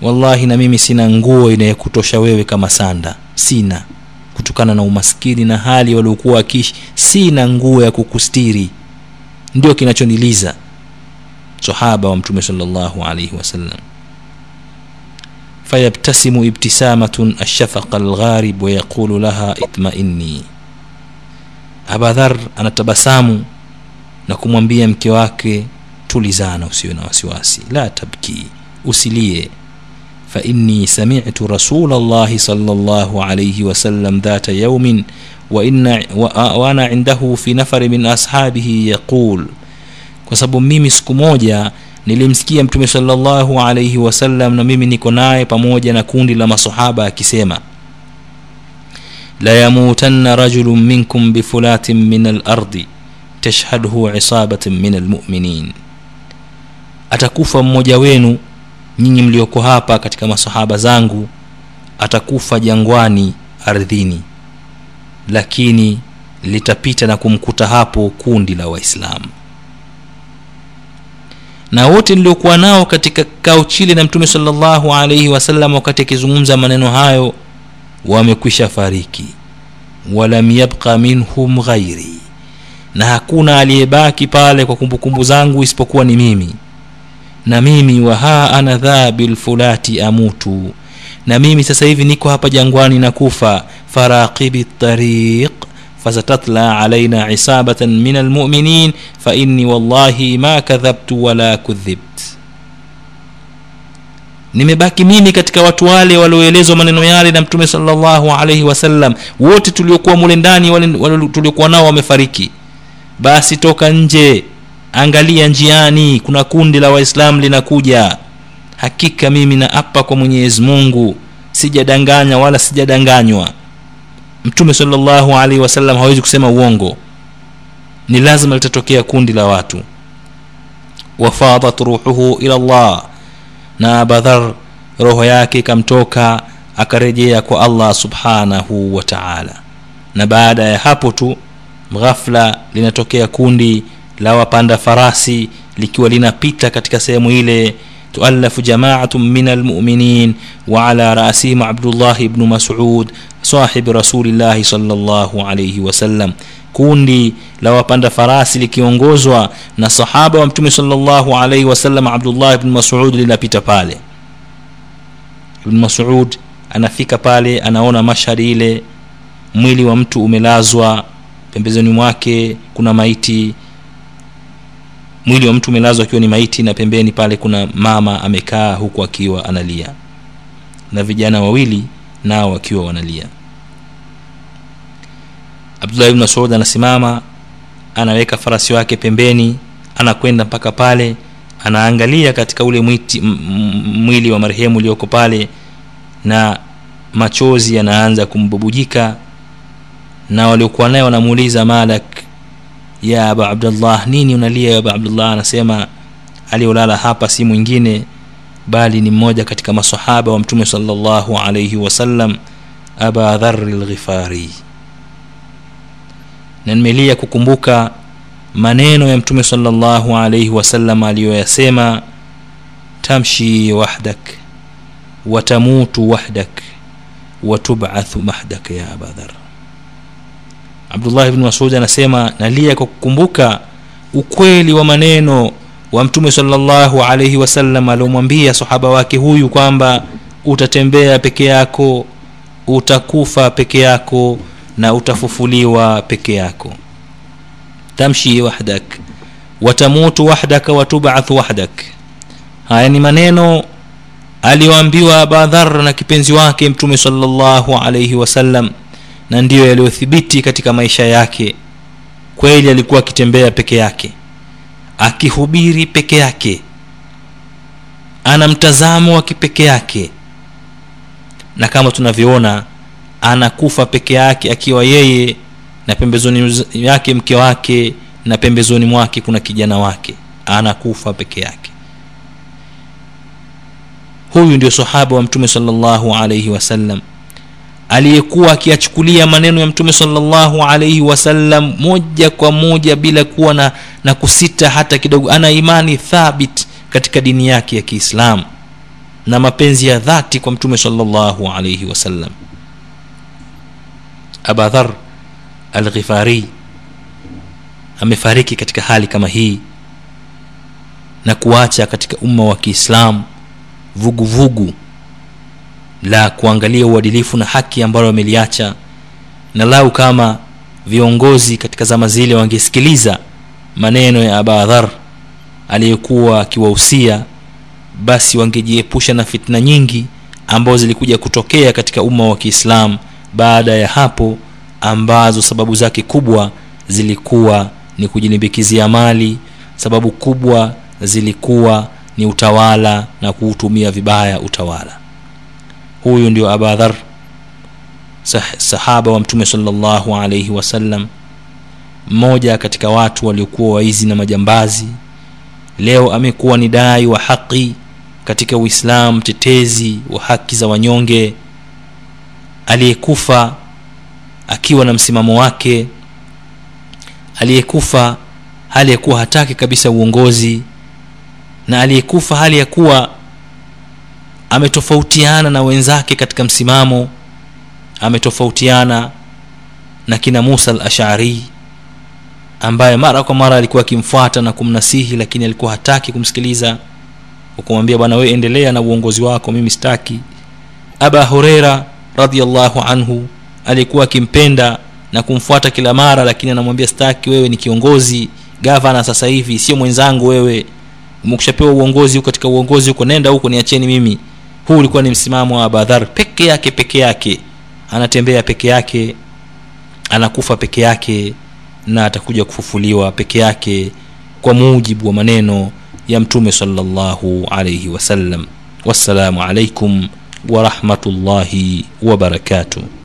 Wallahi na mimi sina nguo inayokutosha wewe kama sanda. Sina. Kutokana na umaskini na hali waliokuwa wakiishi sina nguo ya kukustiri. Ndio kinachoniliza sahaba wa mtume salllahu alaihi wasallam fayabtasimu ibtisamatun ashafaqa algharib wayaqulu laha itmaini abadhar anatabasamu na kumwambia mke wake tulizana usiwe na wasiwasi la tabki usilie فإني سمعت رسول الله صلى الله عليه وسلم ذات يوم وإن وأنا عنده في نفر من أصحابه يقول kwa sababu mimi siku moja nilimsikia mtume salllahu alaihi wasallam na mimi niko naye pamoja na kundi la masahaba akisema la yamutanna rajulun minkum bifulatin min alardi tashhadhu isabatan min almuminin. Atakufa mmoja wenu nyinyi mlioko hapa katika masahaba zangu atakufa jangwani ardhini. Lakini litapita na kumkuta hapo kundi la waislamu. Na wote niliokuwa nao katika kikao chile na mtume salllahu alaihi wasallam wakati akizungumza maneno hayo wamekwisha fariki. Walam yabqa minhum ghairi na hakuna aliyebaki pale kwa kumbukumbu zangu isipokuwa ni mimi. Na mimi waha ana dha bilfulati amutu. Na mimi sasa hivi niko hapa jangwani na kufa. Faraqibi tariq fasatatla alaina isabatan min almuminin fainni wallahi ma kadhabtu wala kudhibt. Nimebaki mimi katika watu wale walioelezwa maneno yale na mtume salllahu wasallam. Wote tuliokuwa mule ndani tuliokuwa nao wamefariki basi toka nje angalia njiani kuna kundi la waislamu linakuja. Hakika mimi na apa kwa mwenyezi mungu sijadanganya wala sijadanganywa. Mtume salllahu alaihi wasallam hawezi kusema uongo. Ni lazima litatokea kundi la watu. Wafadat ruhuhu ila llah na abadhar roho yake ikamtoka akarejea kwa allah subhanahu wa taala. Na baada ya hapo tu ghafla linatokea kundi la wapanda farasi likiwa linapita katika sehemu ile. Tualafu jamaatu min almuminin waala rasihim abdullah bnu masud sahibi rasulillahi salllahu wasallam kundi la wapanda farasi likiongozwa na sahaba wa mtume salllahu alaihi wasallam abdullah bnu masud linapita pale. Ibnu masud anafika pale anaona mashhadi ile mwili wa mtu umelazwa pembezoni mwake kuna maiti. Mwili wa mtu umelazwa akiwa ni maiti na pembeni pale kuna mama amekaa huku akiwa analia. Na vijana wawili nao wakiwa wanalia. Abdullah ibn masud anasimama anaweka farasi wake pembeni anakwenda mpaka pale anaangalia katika ule mwiti, mwili wa marehemu ulioko pale na machozi yanaanza kumbubujika na waliokuwa naye wanamuuliza malak ya aba abdullah nini unalia aba abdullah anasema aliyolala hapa si mwingine bali ni mmoja katika masahaba wa mtume salllahu alaihi wasallam aba dhari lghifari na nimelia kukumbuka maneno ya mtume salllahu alaihi wasallam aliyoyasema tamshi wahdak watamutu wahdak watubathu mahdak ya aba dhar abdullah bni masud anasema nalia kwa kukumbuka ukweli wa maneno wa mtume salllahu alaihi wasallam aliomwambia sahaba wake huyu kwamba utatembea peke yako utakufa peke yako na utafufuliwa peke yako. Tamshi wahdak watamutu wahdaka watubathu wahdak. Haya ni maneno aliyoambiwa abadhar na kipenzi wake mtume salllahu alaihi wasallam na ndiyo yaliyothibiti katika maisha yake. Kweli alikuwa akitembea peke yake akihubiri peke yake ana mtazamo wa kipeke yake. Na kama tunavyoona anakufa peke yake akiwa yeye na pembezoni yake mke wake na pembezoni mwake kuna kijana wake anakufa peke yake. Huyu ndio sahaba wa mtume salllahu alaihi wasallam aliyekuwa akiyachukulia maneno ya mtume salllahu alaihi wasallam moja kwa moja bila kuwa na, na kusita hata kidogo. Ana imani thabit katika dini yake ya kiislamu na mapenzi ya dhati kwa mtume salllahu alaihi wasallam. Abadhar alghifari amefariki katika hali kama hii na kuacha katika umma wa kiislamu vuguvugu la kuangalia uadilifu na haki ambalo wameliacha na lau kama viongozi katika zama zile wangesikiliza maneno ya abadhar aliyekuwa akiwahusia basi wangejiepusha na fitna nyingi ambazo zilikuja kutokea katika umma wa kiislamu baada ya hapo ambazo sababu zake kubwa zilikuwa ni kujilimbikizia mali sababu kubwa zilikuwa ni utawala na kuutumia vibaya utawala huyu ndio abadhar sah- sahaba wa mtume salllahu alaihi wasallam mmoja katika watu waliokuwa waizi na majambazi. Leo amekuwa ni dai wa haqi katika uislamu mtetezi wa haki za wanyonge. Aliyekufa akiwa na msimamo wake. Aliyekufa hali ya kuwa hataki kabisa uongozi. Na aliyekufa hali ya kuwa ametofautiana na wenzake katika msimamo ametofautiana na kina musa al ashari ambaye mara kwa mara alikuwa akimfuata na kumnasihi lakini alikuwa hataki kumsikiliza ukumwambia bwana wewe endelea na uongozi wako mimi sitaki. Aba hureira radiallahu anhu alikuwa akimpenda na kumfuata kila mara lakini anamwambia staki wewe ni kiongozi gavana sasa hivi sio mwenzangu wewe. Umekushapewa uongozi huko katika uongozi huko nenda huko niacheni mimi huu ulikuwa ni msimamo wa abadhar peke yake peke yake. Anatembea peke yake anakufa peke yake na atakuja kufufuliwa peke yake kwa mujibu wa maneno ya mtume salllahu alaihi wasallam. Wassalamu alaikum warahmatullahi wabarakatuh